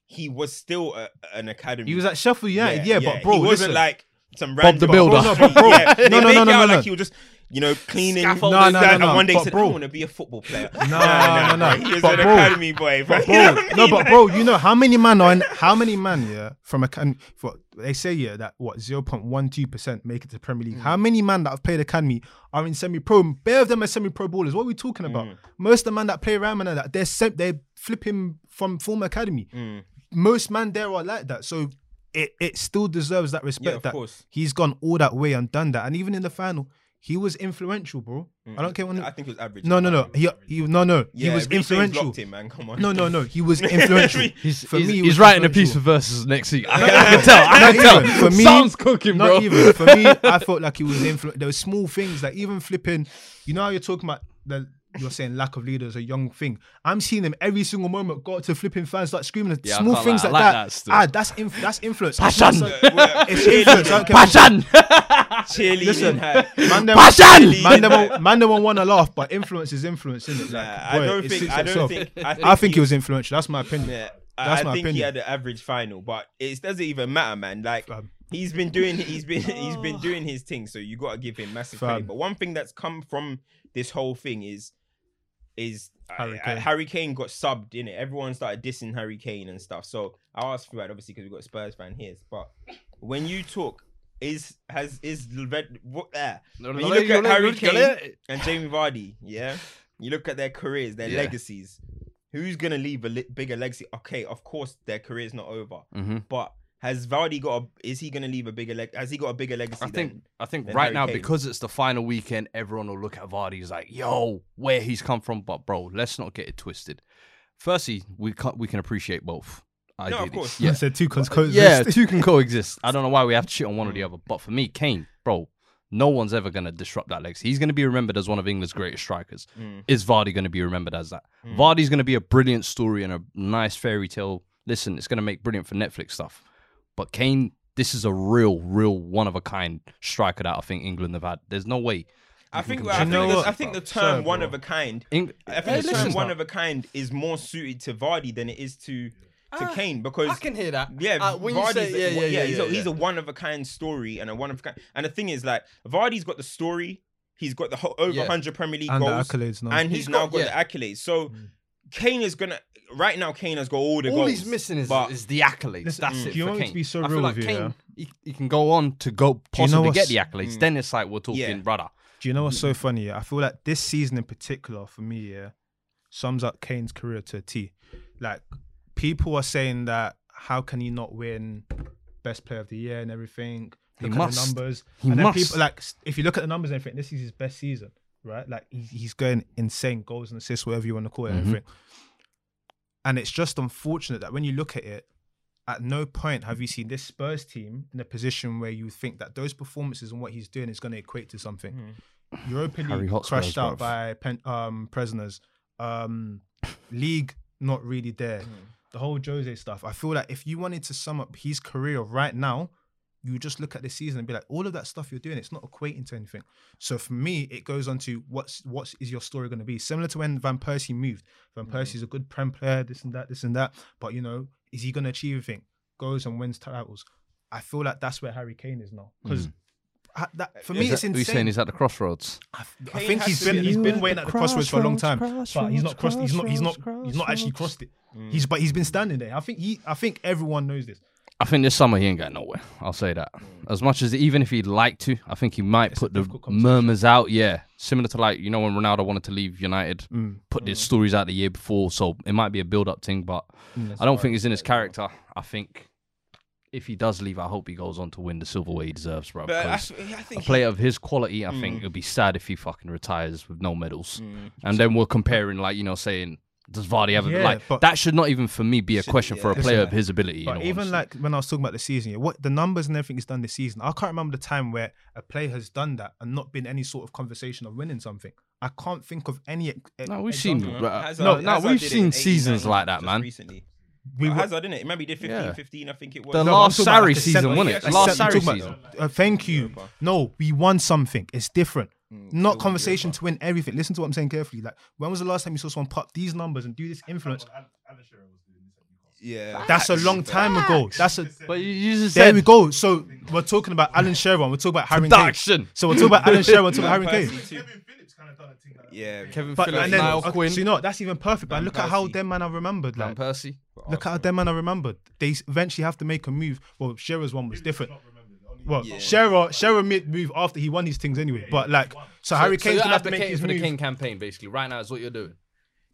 he was still a, an academy. He was at Sheffield United, yeah, but bro, he wasn't listen. like some Bob the random Builder. Bro, no, but [LAUGHS] bro, yeah, no, no, no, no, no, like no. he was just you know cleaning. No, no, no, no, And one day he said, bro- "I want to be a football player." [LAUGHS] No, no, no. He was But an bro- academy boy, bro. But You know bro, what I no, mean? but bro, you know how many man are in, how many man, yeah, from a can they say yeah that what zero point one two percent make it to Premier League. How mm. many man that have played academy are in semi pro? Bare of them are semi pro ballers. What are we talking about? Mm. Most of the man that play around and that they're sem- they're flipping from former academy. Mm. Most man there are like that. So it it still deserves that respect of that course. he's gone all that way and done that. And even in the final, he was influential, bro. I don't mm. care when. I think it was average. no, no, no. He, he no, no. Yeah, he was Reece influential. him, man. Come on. No, no, no. He was [LAUGHS] influential. He's, For he's, me, he he's was writing a piece influential. of verses next week. I, can- I can tell. I can tell. even. For me, Sounds cooking, Not bro. even for me. I [LAUGHS] felt like he was influential. There were small things like even flipping. You know how you're talking about the. You're saying lack of leaders, a young thing. I'm seeing them every single moment go to flipping fans, start screaming. Yeah, small things lie. Like, like that. that still. ah, that's inf- that's influence. Passion. [LAUGHS] It's influence. I don't care what- [LAUGHS] Cheerleading. Listen, Man, them, Passion! man, them, won't- man, them won't want to laugh, but influence is influence, isn't it? Like, Nah, I boy, don't it think. I don't think. I think, I think he he was influential. That's my opinion. Yeah, That's I, my I think he had an average final, but it doesn't even matter, man. Like Fam. he's been doing, he's been, [LAUGHS] he's been doing his thing. So you got to give him massive credit. But one thing that's come from this whole thing is, is Harry uh, Kane. Harry Kane got subbed in it. Everyone started dissing Harry Kane and stuff. So I asked for that obviously because we got a Spurs fan here. But when you talk, is has is what there? When you look at Harry Kane and Jamie Vardy, yeah, [LAUGHS] you look at their careers, their Yeah. legacies. Who's gonna leave a li- bigger legacy? Okay, of course their career's not over, hmm but has Vardy got? A, is he gonna leave a bigger leg? Has he got a bigger legacy? I think I think right Harry now Kane. because it's the final weekend, everyone will look at Vardy as like, "Yo, where he's come from." But bro, let's not get it twisted. Firstly, we can we can appreciate both. No, of ideally. course. yeah, I said two cons uh, coexist. yeah, two can coexist. I don't know why we have to shit on one or the mm. other, but for me, Kane, bro, no one's ever gonna disrupt that legacy. He's gonna be remembered as one of England's greatest strikers. Mm. Is Vardy gonna be remembered as that? Mm. Vardy's gonna be a brilliant story and a nice fairy tale. Listen, it's gonna make brilliant for Netflix stuff. But Kane, this is a real, real one of a kind striker that I think England have had. There's no way. I think. can I You think, the- I think the term Sorry, one bro. of a kind. Eng- I think Hey, the term one bro. of a kind is more suited to Vardy than it is to to Ah, Kane because I can hear that. Yeah, Uh, when you Vardy's say, a- yeah, yeah, yeah, he's, yeah, a, he's yeah. a one of a kind story and a one of a kind. And the thing is, like Vardy's got the story, he's got the whole, over Yeah. 100 Premier League and the goals, accolades now. and he's, He's now got- got, yeah. the accolades. So Kane is gonna right now. Kane has got all the goals. All goals. he's missing is, but is the accolades. Listen, That's mm. it. do you for want me Kane. to be so I real feel like with you, Kane, yeah? he, he can go on to go you know possibly get what's- the accolades. Then it's like we're talking, Yeah. brother. Do you know what's so funny? Yeah? I feel like this season in particular for me, yeah, sums up Kane's career to a T. Like people are saying that how can he not win best player of the year and everything? He Look at must. the numbers. He and then must. people like s- if you look at the numbers and everything, this is his best season, right? Like he's, he's going insane goals and assists, whatever you want to call it, and Mhm. everything. And it's just unfortunate that when you look at it, at no point have you seen this Spurs team in a position where you think that those performances and what he's doing is going to equate to something. Europa Harry League Hotspurs, crushed out by pen, um, prisoners. Um, league not really there. The whole Jose stuff. I feel like if you wanted to sum up his career right now, you just look at the season and be like, all of that stuff you're doing, it's not equating to anything. So for me, it goes on to what's what is your story going to be? Similar to when Van Persie moved. Van mm-hmm. Persie's a good prem player, this and that, this and that. But you know, is he going to achieve anything? Goes and wins titles. I feel like that's where Harry Kane is now. Mm. Because that for me, Is it's that- insane. Are saying he's at the crossroads? I, I Kane think has been be- he's You been waiting at the crossroads for a long time, but he's not crossed. He's not. He's not. He's not actually crossed it. He's but he's been mm. standing there. I think he. I think everyone knows this. I think this summer he ain't going nowhere. I'll say that. As much as even if he'd like to, I think he might It's put the murmurs out. Yeah, similar to like you know when Ronaldo wanted to leave United, Mm. put his stories out the year before. So it might be a build-up thing, but I don't think it's in his character. I think if he does leave, I hope he goes on to win the silverware he deserves, bro. I, because think he- player of his quality, I think Mm. it'd be sad if he fucking retires with no medals. Mm. And then we're comparing, like you know, saying does Vardy have Yeah, like but- that should not even for me be a Shouldn't- question for a player of his ability. you But know, even honestly. like when I was talking about the season, yeah, what the numbers and everything he's done this season, I can't remember the time where a player has done that and not been any sort of conversation of winning something. I can't think of any. ex- No, we've example. seen-. Bro, Hazard- no, no, we've seen seasons like that, man. Recently. We But were- Hazard didn't it? Remember he did 15, Yeah. 15, I think it was. The No, last I'm talking about Sarri season, centre- wasn't it? Last centre- Sarri season. about- uh, thank you. No, we won something. It's different. Mm, Not conversation to win everything. Listen to what I'm saying carefully. Like, when was the last time you saw someone pop these numbers and do this influence? Yeah, That's a long time ago. That's a. [LAUGHS] But you, you just There said we go. So we're talking about Alan Shearer. We're talking about Harry Kane. So we're talking about Alan Shearer. We're talking about Van [LAUGHS] Harry Kane. Yeah, Kevin But Phillips, and then, Niall okay, Quinn, so you know what? That's even perfect. But Van look at how them man are remembered. Van Like, Persie. look at how them man are remembered. They eventually have to make a move. Well, Shearer's one was different. Well, Yeah. Shearer, Shearer made move after he won these things anyway. But like, so, Harry so Kane's you're gonna have to make advocating his for the move. King campaign, basically. Right now is what you're doing.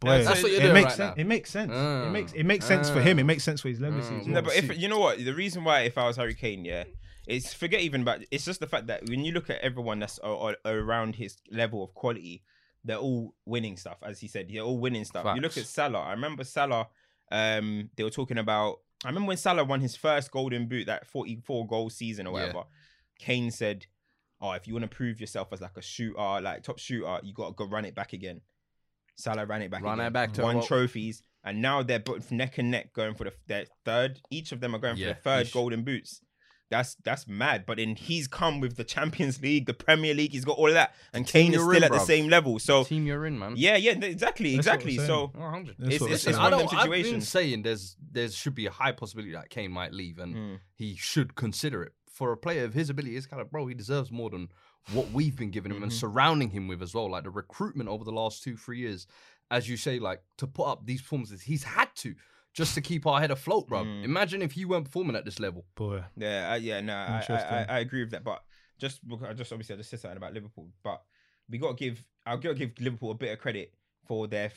Boy, That's what you're it doing makes right sense. now. It makes sense. Ah. It makes it makes sense for him. It makes sense for his legacy. As No, but if you know what, the reason why if I was Harry Kane, yeah, it's forget even about. It's just the fact that when you look at everyone that's a- a- around his level of quality, they're all winning stuff. As he said, they're all winning stuff. You look at Salah. I remember Salah. Um, they were talking about. I remember when Salah won his first Golden Boot, that forty-four goal season or Yeah. whatever. Kane said, "Oh, if you want to prove yourself as like a shooter, like top shooter, you got to go run it back again." Salah ran it back. Run again, it back to won what- trophies, and now they're both neck and neck going for the their third. Each of them are going Yeah, for the third each. golden boots. That's that's mad. But then he's come with the Champions League, the Premier League. He's got all of that, and Kane is still in, at the same level. So team you're in, man. yeah, yeah, exactly, That's what exactly. we're So 100. That's it's it's, it's saying. one I of them don't, I've been situations. saying there's there should be a high possibility that Kane might leave, and Mm. he should consider it. For a player of his ability, it's kind of bro, he deserves more than what we've been giving him and Mhm. surrounding him with as well. Like the recruitment over the last two, three years, as you say, like to put up these performances, he's had to just to keep our head afloat, bro. Mm. Imagine if he weren't performing at this level. boy, Yeah, uh, yeah, no, I, I, I, I agree with that. But just because I just obviously I just said something about Liverpool, but we got to give I'll got to give Liverpool a bit of credit for their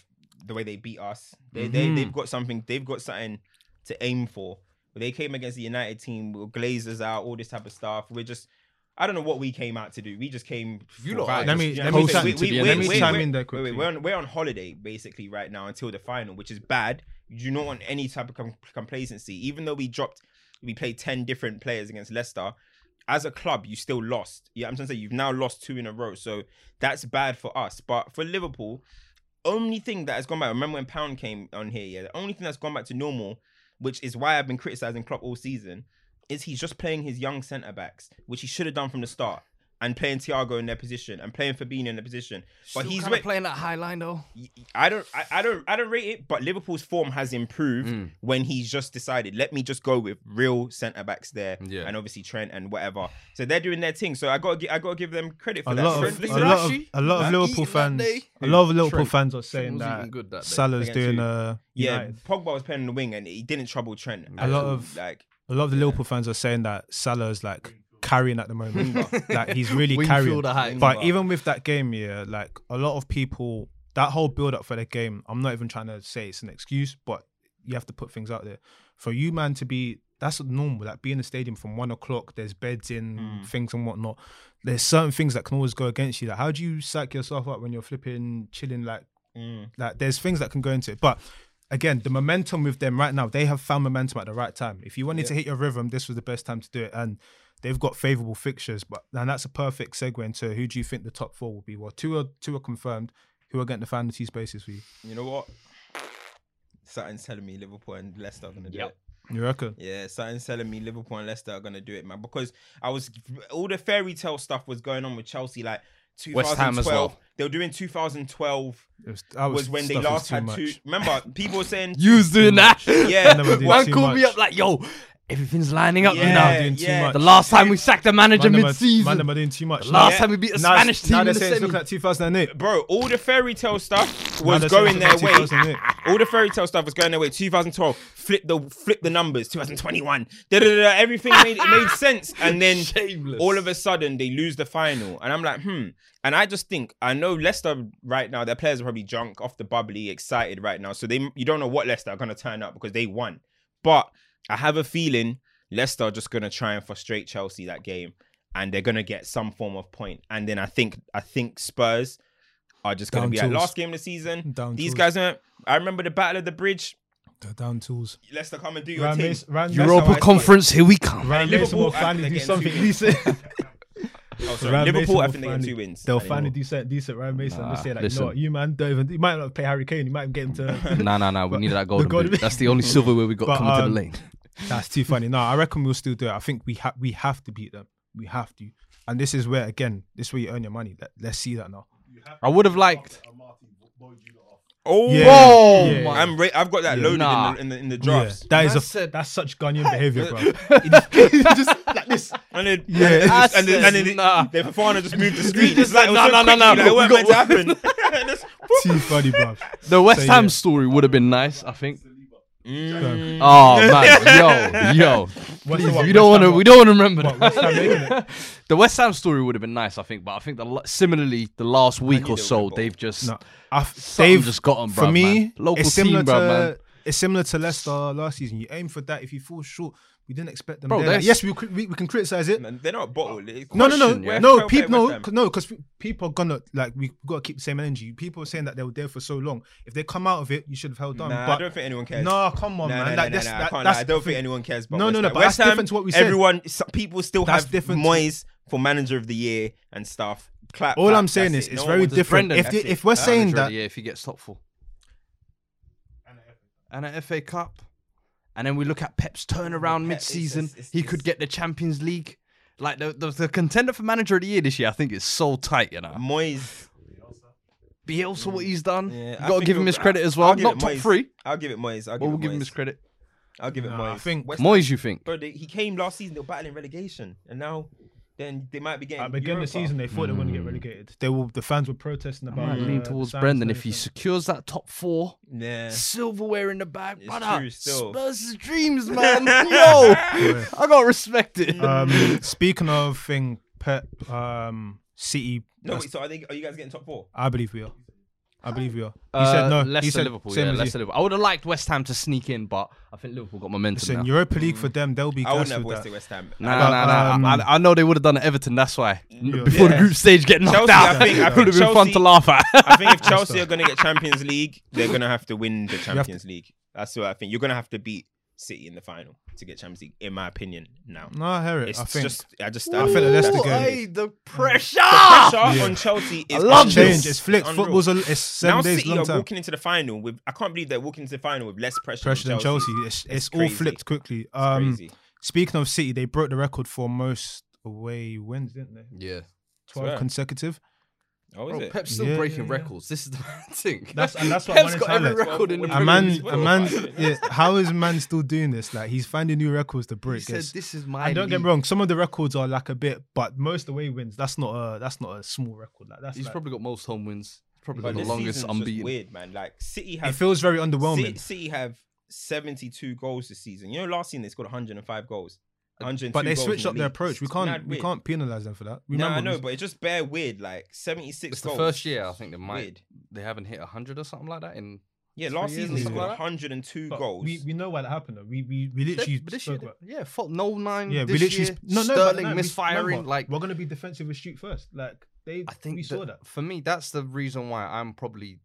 the way they beat us. They they Mhm. they've got something. They've got something to aim for. They came against the United team with Glazers out, all this type of stuff. We're just. I don't know what we came out to do. We just came. You for lot Let me- You know let me I'm chime- We- to we- the we're- end. Let me we're- chime we're- in there wait, wait, quickly. We're on, we're on holiday basically right now until the final, which is bad. You do not want any type of com- complacency. Even though we dropped, we played ten different players against Leicester. As a club, you still lost. Yeah, I'm trying to say you've now lost two in a row, so that's bad for us. But for Liverpool, only thing that has gone back. Remember when Pound came on here? Yeah, the only thing that's gone back to normal, which is why I've been criticizing Klopp all season, is he's just playing his young centre backs, which he should have done from the start, and playing Thiago in their position and playing Fabinho in their position. But Still he's kinda playing that high line though. I don't, I, I don't, I don't rate it. But Liverpool's form has improved Mm. when he's just decided. Let me just go with real centre backs there, Yeah. and obviously Trent and whatever. So they're doing their thing. So I got, to I got to give them credit for a that. lot Trent, of a lot of a lot of Liverpool fans, a lot of Liverpool Trent. fans are saying was that good that. Salah's doing who? uh yeah, United. Pogba was playing on the wing and he didn't trouble Trent. A lot all. of- like A lot of the Liverpool fans are saying that Salah's like carrying at the moment. [LAUGHS] like he's really Wingfield carrying. height. But But- even with that game, yeah, like a lot of people, that whole build up for the game, I'm not even trying to say it's an excuse, but you have to put things out there. For you, man, to be that's normal. Like being in the stadium from one o'clock, there's beds in, Mm. things and whatnot. There's certain things that can always go against you. Like how do you psych yourself up when you're flipping, chilling? Like, mm, like there's things that can go into it. But again, the momentum with them right now, they have found momentum at the right time. If you wanted to hit your rhythm, this was the best time to do it. And they've got favourable fixtures. But and that's a perfect segue into who do you think the top four will be? Well, two are two are confirmed. Who are getting the fantasy spaces for you? you know what? Something's telling me Liverpool and Leicester are gonna do Yep. it. You reckon? Yeah, something's telling me Liverpool and Leicester are gonna do it, man. Because I was all the fairy tale stuff was going on with Chelsea, like West Ham 2012. as well. They were doing 2012 It was, that was, when they last had much. two. Remember, people were saying [LAUGHS] You was doing that. Yeah, [LAUGHS] Never One too called me up like, yo, everything's lining up, you Yeah, know. doing too yeah. much. The last time we sacked the manager Man, mid-season. Man, them are doing too much. The last Yeah. time we beat a Now- Spanish team now they're the saying it's semi. looking like 2008. bro, all the fairy tale stuff was they're going their way. [LAUGHS] All the fairy tale stuff was going their way. 2012, flip the flip the numbers. 2021. Da, da, da, da, everything made it made sense, and then [LAUGHS] Shameless. all of a sudden they lose the final, and I'm like, hmm. And I just think I know Leicester right now. Their players are probably drunk off the bubbly, excited right now. So they you don't know what Leicester are gonna turn up because they won. But I have a feeling Leicester are just gonna try and frustrate Chelsea that game, and they're gonna get some form of point. And then I think I think Spurs are just gonna Down be at last game of the season. Down These tools. guys, are, I remember the battle of the bridge. The down tools. Leicester come and do your Ryan thing. Mason, Ryan That's how I Europa. Conference, here we come. Ryan Liverpool, Mason will finally do something decent. [LAUGHS] Oh, sorry. Ryan Liverpool, I will think they get two wins. They'll I think finally do something decent. Ryan Mason Nah, will say like, listen. you know what, you man don't even. You might not pay Harry Kane. You might get him to. [LAUGHS] [LAUGHS] Nah, nah, nah. We But need that the golden golden boot. That's the only silverware we got But, coming to um, the lane. [LAUGHS] That's too funny. No, I reckon we'll still do it. I think we have we have to beat them. We have to. And this is where again, this is where you earn your money. Let, let's see that now. I would have liked. Oh, Yeah. Whoa, Yeah. my- I'm ra- I've got that Yeah. loaded Nah. in, the, in the in the Yeah, drafts. that is Man a that's such Ghanaian [LAUGHS] behavior, bro. just like this. [LAUGHS] And then, Yeah. and, I and, then, and then said, nah. the Fofana just moved the screen. just It's like, said, it was nah, so nah, nah, quick, nah, like, it weren't got meant to happen. [LAUGHS] And Too funny, bro. The West So, Ham yeah. story would have been nice, I think. Mm. Oh [LAUGHS] man, yo, yo, What's please, what, we don't want to. We don't want to remember what, that. West Ham making it? [LAUGHS] the West Ham story would have been nice, I think, but I think the similarly the last week or so they've just No, I've, they've just got 'em, for bruv, me. man. Local it's similar team, to bruv, man. it's similar to Leicester last season. You aim for that. If you fall short, we didn't expect them. Bro, there. Like, yes, we, we we can criticize it. Man, They're not bottled. No, no, no, yeah. no. People, no, no, because people are gonna like we got to keep the same energy. People are saying that they were there for so long. If they come out of it, you should have held on. Nah, but I don't think anyone cares. no, come on, Nah, man. nah, like, nah, that's, nah, I that, can't that's. I don't think anyone cares about No, no, no, but West that's different to what we said. Everyone, some people still That's have different to- Moyes for manager of the year and stuff. Clap. All clap, I'm saying is it. it's No very different. If that's the, it. if we're saying that, the if he gets top four, and an FA Cup, and then we look at Pep's turnaround Pep, mid-season, it's- it's- he it's- could get the Champions League. Like the, the the contender for manager of the year this year, I think is so tight, you know. Moyes. Bielsa, what he's done, Yeah, you I got to give him his credit as I'll well. Not top Moyes. three, I'll give it Moyes. I'll but give we'll it give him Moyes. his credit. I'll give it Nah, Moyes. I think- West Moyes, you think? Bro, they, he came last season. They were battling relegation, and now then they might be getting. at the beginning of the season, they thought they were going to get relegated. They will. The fans were protesting I about. might uh, lean towards signs Brendan if he everything. secures that top four, Yeah. silverware in the bag, It's brother. true still. Spurs' dreams, [LAUGHS] man. Yo, I gotta respect it. Um, speaking of thing, Pep, um, City. No, wait, so are, they, are you guys getting top four? I believe we are. I believe we are. He Uh, said no. Leicester, he said Liverpool. same Yeah, as you. Leicester, Liverpool. I would have liked West Ham to sneak in, but I think Liverpool got momentum Listen, now. Europa League for them, they'll be I wouldn't have with West, Ham. Nah, But, nah, nah. um, I, I know they would have done at Everton. That's why before the group stage get knocked Chelsea, out, I think- I [LAUGHS] it would have been fun to laugh at. I think if [LAUGHS] Chelsea are going to get Champions League, they're going to have to win the Champions League. That's what I think. You're going to have to beat City in the final to get Champions League, in my opinion. Now, No, I hear it. it's I think just, I just, I think the Leicester that's game- Hey, the pressure. The pressure Yeah. on Chelsea is I love it's this. changed. It's flipped. unreal. Football's a, it's seven now days City long are time. walking into the final with. I can't believe they're walking into the final with less pressure, Pressure than than Chelsea. It's, it's, all flipped quickly. Um, crazy. speaking of City, they broke the record for most away wins, didn't they? Yeah, Twelve Swear. consecutive. Oh, is bro, it? Pep's still Yeah, breaking yeah, yeah. records. This is the [LAUGHS] thing. That's- and that's what I Pep's wanted got to every highlight. record in the Well, A Premier man, League a man. Yeah, how is man still doing this? Like he's finding new records to He break. said, It's- "This is my." and don't get league." me wrong, some of the records are like a bit, but most away wins. That's not a that's not a small record. Like that's He's like, probably got most home wins. Probably But got the this longest season's just unbeaten. weird, man. Like City it have feels very City, underwhelming. City have 72 goals this season. You know, last season they scored 105 goals. 102 But they goals switched up their approach. We can't we can't penalize them for that. No, Remember, I know, but it's just bare weird. Like 76 It's the goals. first year I think they might. Weird. They haven't hit hundred or something like that in. Yeah, three last years season or they something scored like that. 102 but goals. we we know why that happened. Though. We we we literally but this spoke year, about. yeah, fault no nine. Yeah, this we literally year, sp- no no but Sterling no, we- misfiring. remember, like we're gonna be defensive with street first. Like they, I think we saw that- that. for me, that's the reason why I'm probably,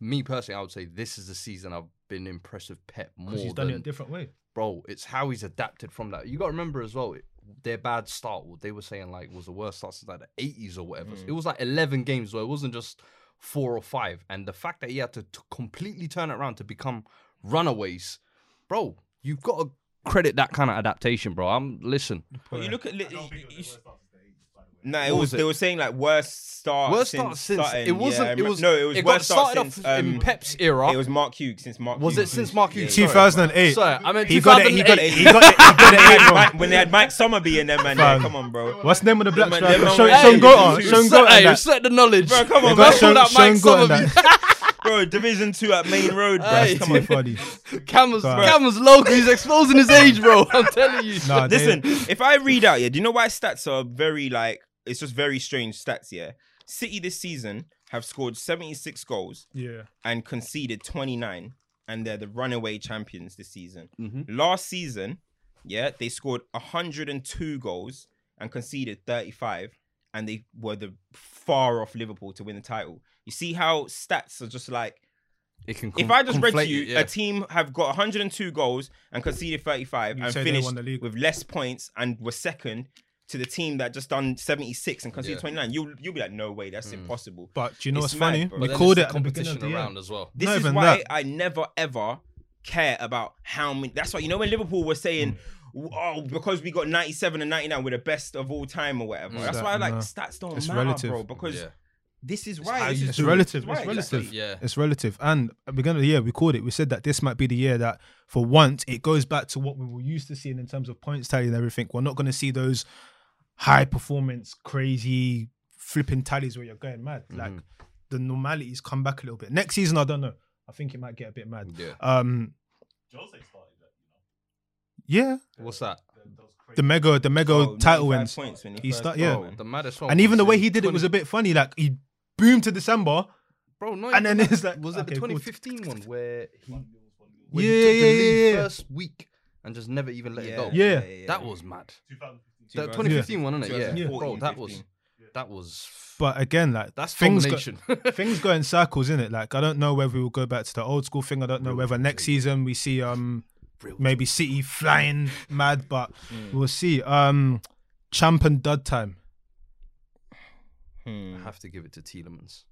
me personally, I would say this is the season I've been impressed with Pep more Because he's done it a than different way. Bro. It's how he's adapted from that. You got to remember as well. it- Their bad start, what they were saying like was the worst start since like the 80s or whatever. Mm. It was like 11 games where it wasn't just four or five. And the fact that he had to, to completely turn it around to become runaways, bro, you've got to credit that kind of adaptation, bro. I'm listen. But you look at. Li- you- you- No, it What was, was they were saying like worst start. Worst since start since starting. it wasn't. Yeah, it was no, it was It worst got start started since off in um, Pep's era. It was Mark Hughes since Mark. Was Hughes. it since Mark Hughes? yeah, 2008. Sorry, I mean He got it. He got it. He got it. He got it. they eight had. Mike, when they had Mike Summerbee in there, man. yeah, come on, bro. What's the name of the black Man, striker? them Show, man- show Hey, go on. you Show Set- hey, that. set the knowledge. Bro, come on, They got man. shown- Pull out shown Mike Summerbee. [LAUGHS] bro, Division Two at Maine Road, bro. Hey. Come on. funny. Cameron's, Right. Cameron's local. He's exposing his age, bro. I'm telling you. Nah, they- Listen, if I read out, yeah, do you know why stats are very like it's just very strange stats, yeah? City this season have scored 76 goals Yeah. and conceded 29, and they're the runaway champions this season. Mhm. Last season, yeah, they scored 102 goals and conceded 35, and they were the far off Liverpool to win the title. You see how stats are just like It can if I just read to you, it, yeah. a team have got 102 goals and conceded 35 You and finished won the league. with less points and were second to the team that just done 76 and conceded Yeah. 29, you'll you'll be like, no way, that's impossible. But do you know It's what's mad, funny? bro. We But then called it the at the beginning competition the around as well. This Not is why that. I never ever care about how many. That's why you know when Liverpool were saying, Mm. "Oh, because we got 97 and 99, we're the best of all time" or whatever. That's That- why like nah. stats don't It's matter, relative. bro. Because Yeah. this is why right. you This is do it. true. relative, This it's relative. exactly. Yeah. It's relative. And at the beginning of the year, we called it. We said that this might be the year that, for once, it goes back to what we were used to seeing in terms of points tally and everything. We're not going to see those high performance, crazy flipping tallies where you're going mad. Mm-hmm. Like the normalities come back a little bit. Next season, I don't know. I think it might get a bit mad. Yeah. Um, Jose started that. Yeah. What's that? The mega, the mega oh, title wins. When he, he started, yeah. The maddest one. And even the way he did 20. it was a bit funny. Like he boomed to December, bro. No, and then it's like, was it okay, the 2015 one where he, took yeah, he yeah, yeah, yeah, first week and just never even let yeah, it go? Yeah. yeah, yeah that was mad. 2015 that 2015 yeah. one, isn't it? Yeah, yeah. bro, that was that was. But again, like that's things go, [LAUGHS] [LAUGHS] things go in circles, in it. Like I don't know whether we will go back to the old school thing. I don't know Real whether next season we see um Real maybe City flying [LAUGHS] mad, but mm. we'll see. Um, champ and dud time. Hmm. I have to give it to Tielemans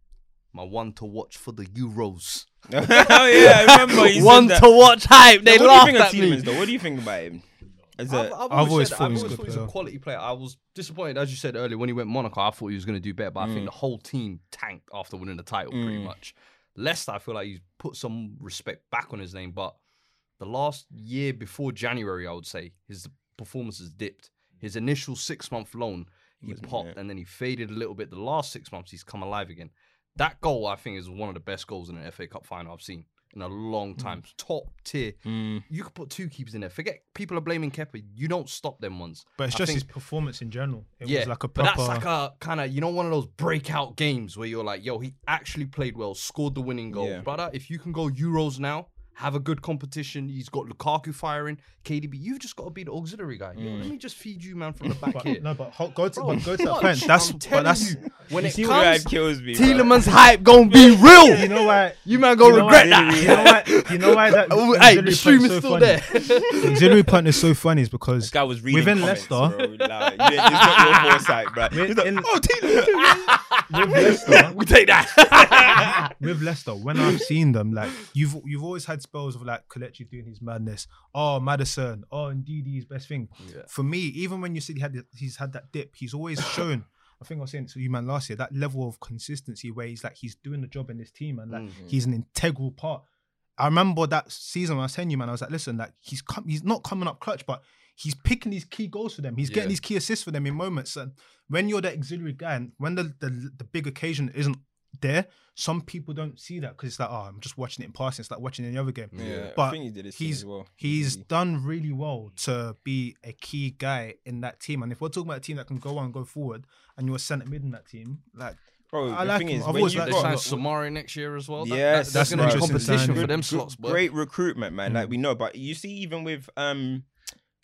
my one to watch for the Euros. oh yeah, I remember. one to watch hype. They now, laughed at me. Though? What do you think about him? As I've, a, I've I've always always, thought said, I've he was a always thought he was a quality player. I was disappointed, as you said earlier, when he went Monaco. I thought he was going to do better, but I Mm. think the whole team tanked after winning the title pretty much. Leicester, I feel like he's put some respect back on his name, but the last year before January, I would say his performance has dipped. His initial six month loan, he popped and then he faded a little bit. The last six months, he's come alive again. That goal, I think, is one of the best goals in an FA Cup final I've seen in a long mm. time. Top tier. Mm. You could put two keepers in there. Forget people are blaming Kepa. You don't stop them ones. But it's I just think- his performance in general. It yeah, was like a but proper. that's like a kind of you know one of those breakout games where you're like, yo, he actually played well, scored the winning goal, Yeah. brother. If you can go Euros now, have a good competition. He's got Lukaku firing, KDB. You've just got to be the auxiliary guy. Yo, let me just feed you, man, from the [LAUGHS] back but, here. no, but ho- go to, Bro, but go to that watch, point. That's I'm but that's you, when you it see That comes, kills me. bro. Hype gonna be [LAUGHS] real. you know why. You man gonna you regret why, that. You know why? You know why that? [LAUGHS] Oh, hey, auxiliary the stream is so still funny? there. The auxiliary point is so funny is because This guy was reading Within comments, Leicester- bro. Like, you didn't- it's not your foresight, bro. He's like, in- oh, Tielemans. with Leicester, we take that. with Leicester, when I've seen them, like you've you've always had spells of like Kelechi doing his madness. Oh, Maddison. Oh, indeed, his best thing. For me, even when you said he had he's had that dip, he's always shown. I think I was saying to you, man, last year that level of consistency where he's like he's doing the job in this team and like mm-hmm. he's an integral part. I remember that season when I was telling you, man, I was like, listen, like he's com- he's not coming up clutch, but he's picking these key goals for them. He's getting these key assists for them in moments. And when you're the auxiliary guy, and when the the, the big occasion isn't there, some people don't see that because it's like, oh, I'm just watching it in passing. It's like watching any other game. Yeah, I but think he did his he's well. he's Really. done really well to be a key guy in that team. And if we're talking about a team that can go on and go forward, and you're a centre mid in that team, like Bro, I the like thing him. is, I've when you liked They him. got signed Soumaré next year as well. That- Yes, that- that's that's going to be interesting competition for them slots, bro. Great recruitment, man. Like we know, but you see, even with um,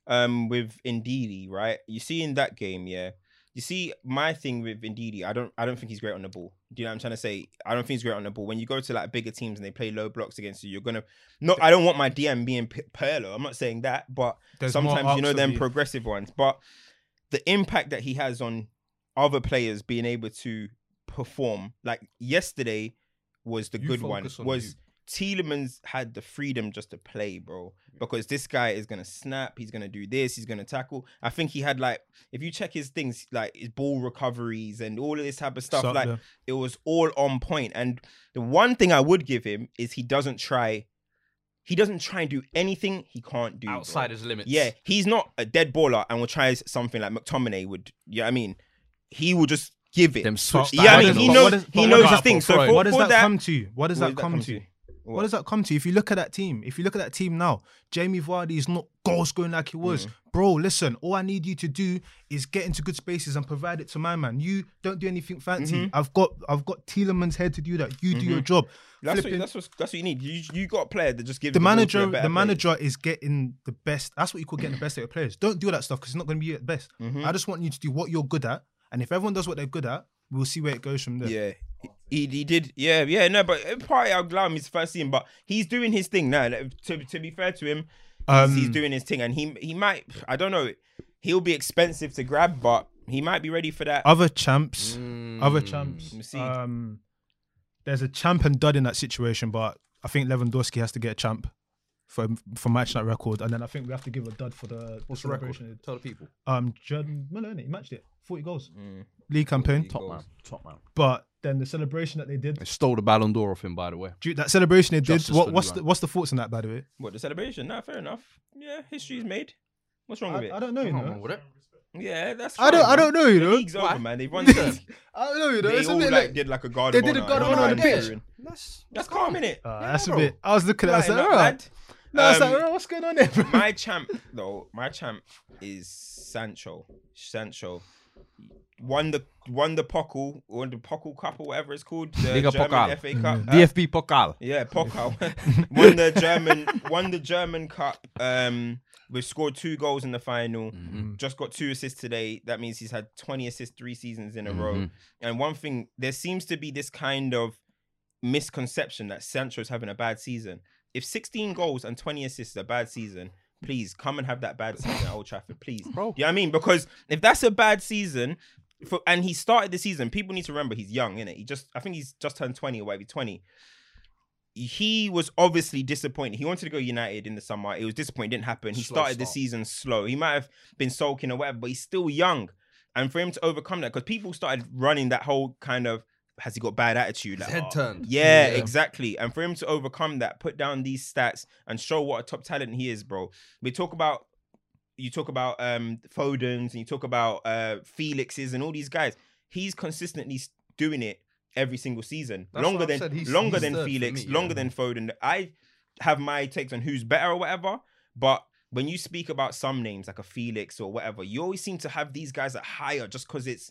um, with Ndidi, right? You see in that game, yeah. You see, my thing with Ndidi, I don't, I don't think he's great on the ball. Do you know what I'm trying to say? I don't think he's great on the ball. When you go to like bigger teams and they play low blocks against you, you're gonna. No, I don't want my DM being P- Pirlo. I'm not saying that, but There's sometimes you know them you. progressive ones. But the impact that he has on other players being able to perform, like yesterday, was the You good one. on Was you. Tielemans had the freedom just to play, bro. Because this guy is gonna snap, he's gonna do this, he's gonna tackle. I think he had like, if you check his things, like his ball recoveries and all of this type of stuff, Something like there. it was all on point. And the one thing I would give him is he doesn't try, he doesn't try and do anything he can't do bro. Outside his limits. Yeah, he's not a dead baller and will try something like McTominay would. Yeah, I mean, he will just give it. Them switch yeah, I mean, he knows what does- he knows does his thing. So for, what does for that, that come to? What does what that come to? What? What does that come to? If you look at that team, if you look at that team now, Jamie Vardy is not goal scoring like he Mm. was. Bro, listen, all I need you to do is get into good spaces and provide it to my man. You don't do anything fancy. Mm-hmm. I've got I've got Tielemans head to do that. You do your job. That's what, that's what that's what you need. You you got a player that just gives the a manager, the player. manager is getting the best. That's what you call getting the best out of players. Don't do that stuff because it's not going to be at best. Mm-hmm. I just want you to do what you're good at, and if everyone does what they're good at, we'll see where it goes from there. Yeah. He, he did, yeah, yeah, no, but uh, probably I'll allow him his first season, but he's doing his thing now. Like, To to be fair to him, he's, he's Um, doing his thing, and he he might, I don't know, he'll be expensive to grab, but he might be ready for that. Other champs, other Mm. champs. see. Um, there's a champ and dud in that situation, but I think Lewandowski has to get a champ for for matching that record, and then I think we have to give a dud for the, What's the the record? celebration. Tell the people. Um, Jordan Miller, innit? he matched it, forty goals, Mm. league campaign. Top man. Top man. But then the celebration that they did, They stole the Ballon d'Or off him, by the way. Ju- that celebration they did. Justice What, for what's Duran. the what's the thoughts on that, by the way? What the celebration? No, fair enough. Yeah, history's made. What's wrong with I, it? I don't know, you know. with it. yeah, that's. I don't- fine, I don't man. know, you The know. league's over, man. They've [LAUGHS] won. the league. I don't know, you know. They It's a all bit like, like, did like a guard. they of did a honor guard of honor on the pitch. That's That's calm, innit? uh, Yeah, that's bro. a bit. I was looking at. it, I was Right, like, not alright. bad. No, I was like, Um, what's going on there? bro? my champ though, my champ is Sancho. Sancho won the won the Pokal, won the Pokal Cup or whatever it's called, the Liga German Pokal. FA Cup. Uh, DFB Pokal. yeah, [LAUGHS] Pokal. [LAUGHS] won the German won the German Cup. Um, we've scored two goals in the final. Mm-hmm. Just got two assists today. That means he's had 20 assists three seasons in a row. Mhm. And one thing, there seems to be this kind of misconception that Sancho's having a bad season. If 16 goals and 20 assists is a bad season, please come and have that bad season at Old Trafford, please. Bro. You know what I mean? Because if that's a bad season, for, and he started the season, people need to remember he's young, innit? He just, I think he's just turned 20 or whatever, 20. He was obviously disappointed. He wanted to go United in the summer. It was disappointing. Didn't happen. He Slow started the season slow. He might have been sulking or whatever, but he's still young. And for him to overcome that, because people started running that whole kind of has he got bad attitude? His Like, head oh, turned. Yeah, Yeah. exactly. And for him to overcome that, put down these stats and show what a top talent he is, bro. We talk about you talk about um Foden's and you talk about uh Felix's and all these guys. He's consistently doing it every single season. That's longer than. He's- longer he's than Felix, me, longer yeah. than Foden. I have my takes on who's better or whatever, but when you speak about some names like a Felix or whatever, you always seem to have these guys at higher just because it's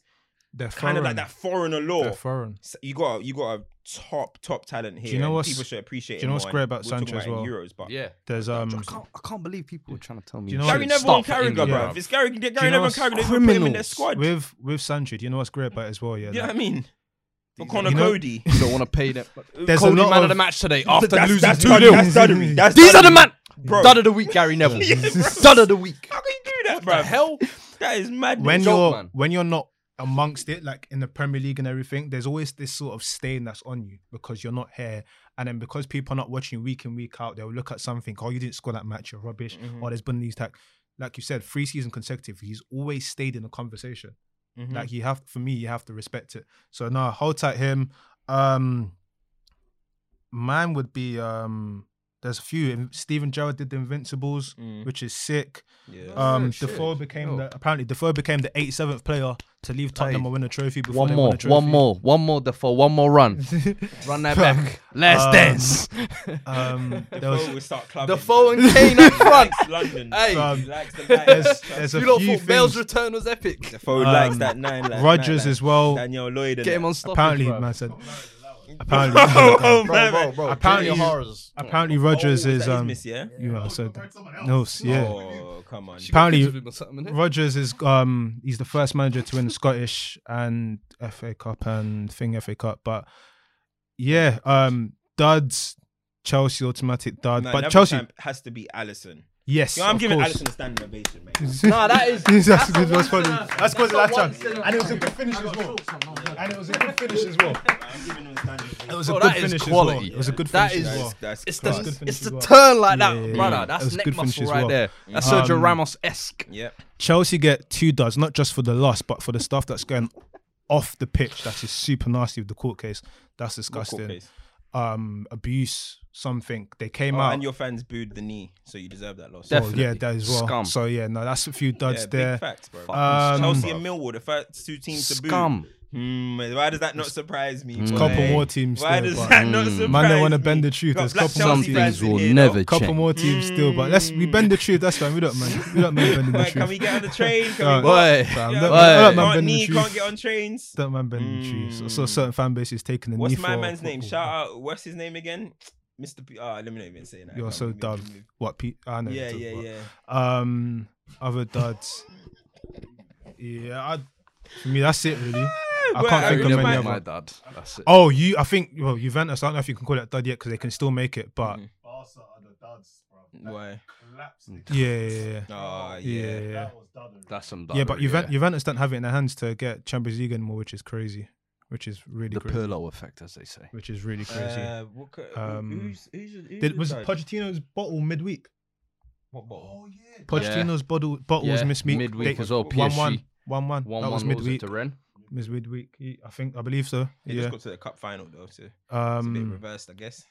They're kind of like that foreigner law. They're foreign. S- you got you got a top top talent here. Do you know what people should appreciate. do you know what's great about we're talking Sancho as well? in Euros, but Yeah. There's um. I can't, I can't believe people are trying to tell me. Do you know Gary Start Neville and Carragher, England, bro. If it's Gary, Gary know Neville and Carragher, they put him in their squad. With with Sancho, do you know what's great about it as well? Yeah. yeah, like- I mean, for These Connor you know- Coady. You [LAUGHS] don't want to pay them. [LAUGHS] There's a Coady, lot man of, of- the match today after that's, losing that's, 2 dud- 0 that's duddery. That's These are the man. Bro. Dud of the week, Gary Neville. [LAUGHS] Dud of the week. How can you do that, The bro? hell? That is mad. when joke, you're man. when you're not amongst it, like in the Premier League and everything, there's always this sort of stain that's on you because you're not here, and then because people are not watching week in week out, they'll look at something. Oh, you didn't score that match. You're rubbish. Mhm. Or there's been these tag. Like you said, three seasons consecutive. He's always stayed in the conversation. Mhm. Like you have, for me, you have to respect it. So no, hold tight him. Um, mine would be um. There's a few. Steven Gerrard did the Invincibles, Mm. which is sick. Yeah. Um, Oh. Defoe became Oh. the apparently Defoe became the 87th player to leave Tottenham Hey. and win a trophy before One they more, won a trophy. one more, one more, Defoe, one more run. [LAUGHS] Run that back. Last Um, dance. [LAUGHS] Um, there Defoe was will start clubbing. Defoe and [LAUGHS] Kane up front. London. Hey. he Um, likes the there's, nine. there's a You lot few thought Bale's return was epic. Defoe likes um, that nine. Like, Rodgers nine, as well. Daniel Lloyd. Get him on stoppage. Apparently, bro. man said. [LAUGHS] Apparently, Oh, Bro, man. bro, bro. Apparently- Junior horrors. apparently Oh, Rodgers is um. miss, yeah. You know, so no, yeah. Oh, come on. Apparently- pictures with him or something, innit? Rodgers is um he's the first manager to win the Scottish and FA Cup and thing FA Cup, but yeah, um duds Chelsea automatic dud, No, but Chelsea has to be Alisson. Yes, Yo, I'm of giving course. Alisson a standing ovation, mate. Nah, that is. [LAUGHS] that's, good. a That's funny. once That's because of that a once chance, and it was a good finish as well. And it was a good [LAUGHS] finish as well. I'm giving him a standing. It was a good finish quality. as well. It was a good finish as well. That's, that's It's class. the, it's the turn like that, Yeah, yeah, brother. That's It was neck muscle right there. That's Um, Sergio Ramos esque. Yeah. Chelsea get two duds, not just for the loss, but for the stuff that's going off the pitch. That's super nasty with the court case. That's disgusting. Um, abuse, something. They came Oh, out. and your fans booed the knee, so you deserve that loss. Oh, Definitely. yeah, that as well. Scum. So yeah, no, that's a few duds yeah, there. Big facts, bro. Um, Chelsea and Millwall, the first two teams to boo. Scum. Hmm, why does that not surprise me? Mm. Couple more teams. Why still, does but- that not Mm. surprise Man, don't want to bend the truth. Got There's black couple Some more Chelsea teams. fans things will here, never though. Couple more teams still, but let's we bend the truth. That's fine. We don't man. We don't mind bending the truth. can we get on the train? Can Uh, we Boy, Fam, Yeah, don't, don't man can't bending knee, the can't get on trains. Don't man bending the truth. So, so Mm. certain fan bases taking the What's knee my for man's name? Shout out. What's his name again? Mr. P. Ah, let me not even say that. You're so on, move, dumb. move, move. What? Pete? I know. Yeah, yeah, talking yeah. Um, other duds. Yeah, I, for me that's it really. I Well, can't I think of really many might- other. my dad. That's it. Oh, you. I think. Well, Juventus. I don't know if you can call it dud yet because they can still make it. But Mhm. Barca are the duds, bro. Why? Collapsed. yeah, yeah, yeah. Oh, Yeah, yeah. yeah, yeah. That was done. That's some. Yeah, but doddery, Juventus, Juventus don't have it in their hands to get Champions League anymore, which is crazy. Which is really the crazy. Pirlo effect, as they say. Which is really crazy. Uh, what, Um, who's, who's, who's Did, was? Pochettino's bottle midweek? What bottle? Oh yeah. Pochettino's bottle bottle was midweek. midweek They- as well, One one, PSG. one one. One That one was what was it midweek. to Rennes. Was midweek. I think I believe so. They yeah. just got to the cup final though, so it's a bit Um, reversed, I guess.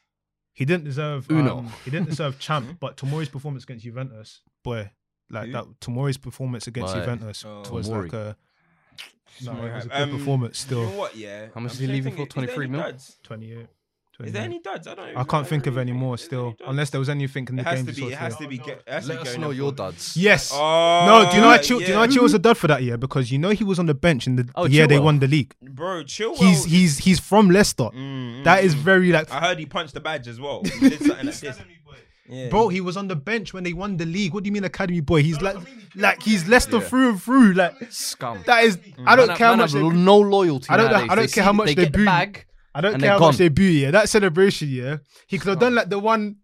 he didn't deserve. Uno. Um, he didn't deserve [LAUGHS] champ, but Tomori's performance against Juventus, boy, like Who? that. Tomori's performance against Boy. Juventus Oh. was Tomori. like a. No, it was a good Um, performance You know still. what? Yeah. How much I'm is he trying to leaving think, for? is there 23 any mil? duds? 28. Is there any duds? I don't. I can't think of any anything. more Is there still, any duds? unless there was anything in the It has game. to to be. It has to be. Get, it has Let to us go know in your duds. Yes. Oh, No, do you know why Chil- do you know why yeah. Was a dud for that year? Because you know he was on the bench in the, Oh, year they Chilwell. won the league. Bro, chill. He's he's he's from Leicester. Mm, That is very like I heard he punched the badge as well. He did [LAUGHS] something like this. Yeah. Bro, he was on the bench when they won the league. What do you mean academy boy? He's like like he's Leicester through and through. Like Scum. that is I don't Man- care how much they, no loyalty. I don't know- nowadays. I don't They care see- how much they they get the boo. bag. I don't care they're how much they boo, yeah. That celebration, yeah. He could have done like the one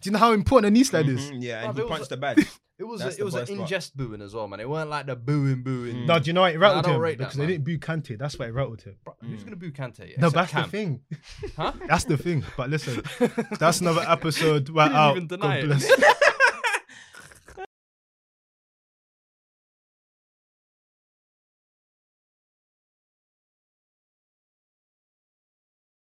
do you know how important a knee slide is? Mhm, yeah, Bruv, and he punched a- the badge. It was That's a, the it was an worst part. ingest booing as well, man. It weren't like the booing booing. Mm. No, do you know what it rattled don't him? rate that, because they man. didn't boo Kante. That's why it rattled him. Bro, Who's mm. gonna boo Kante? No, Except that's Cam. the thing. [LAUGHS] Huh? That's the thing. But listen, [LAUGHS] that's another episode. Right didn't out. even deny God it. bless. [LAUGHS]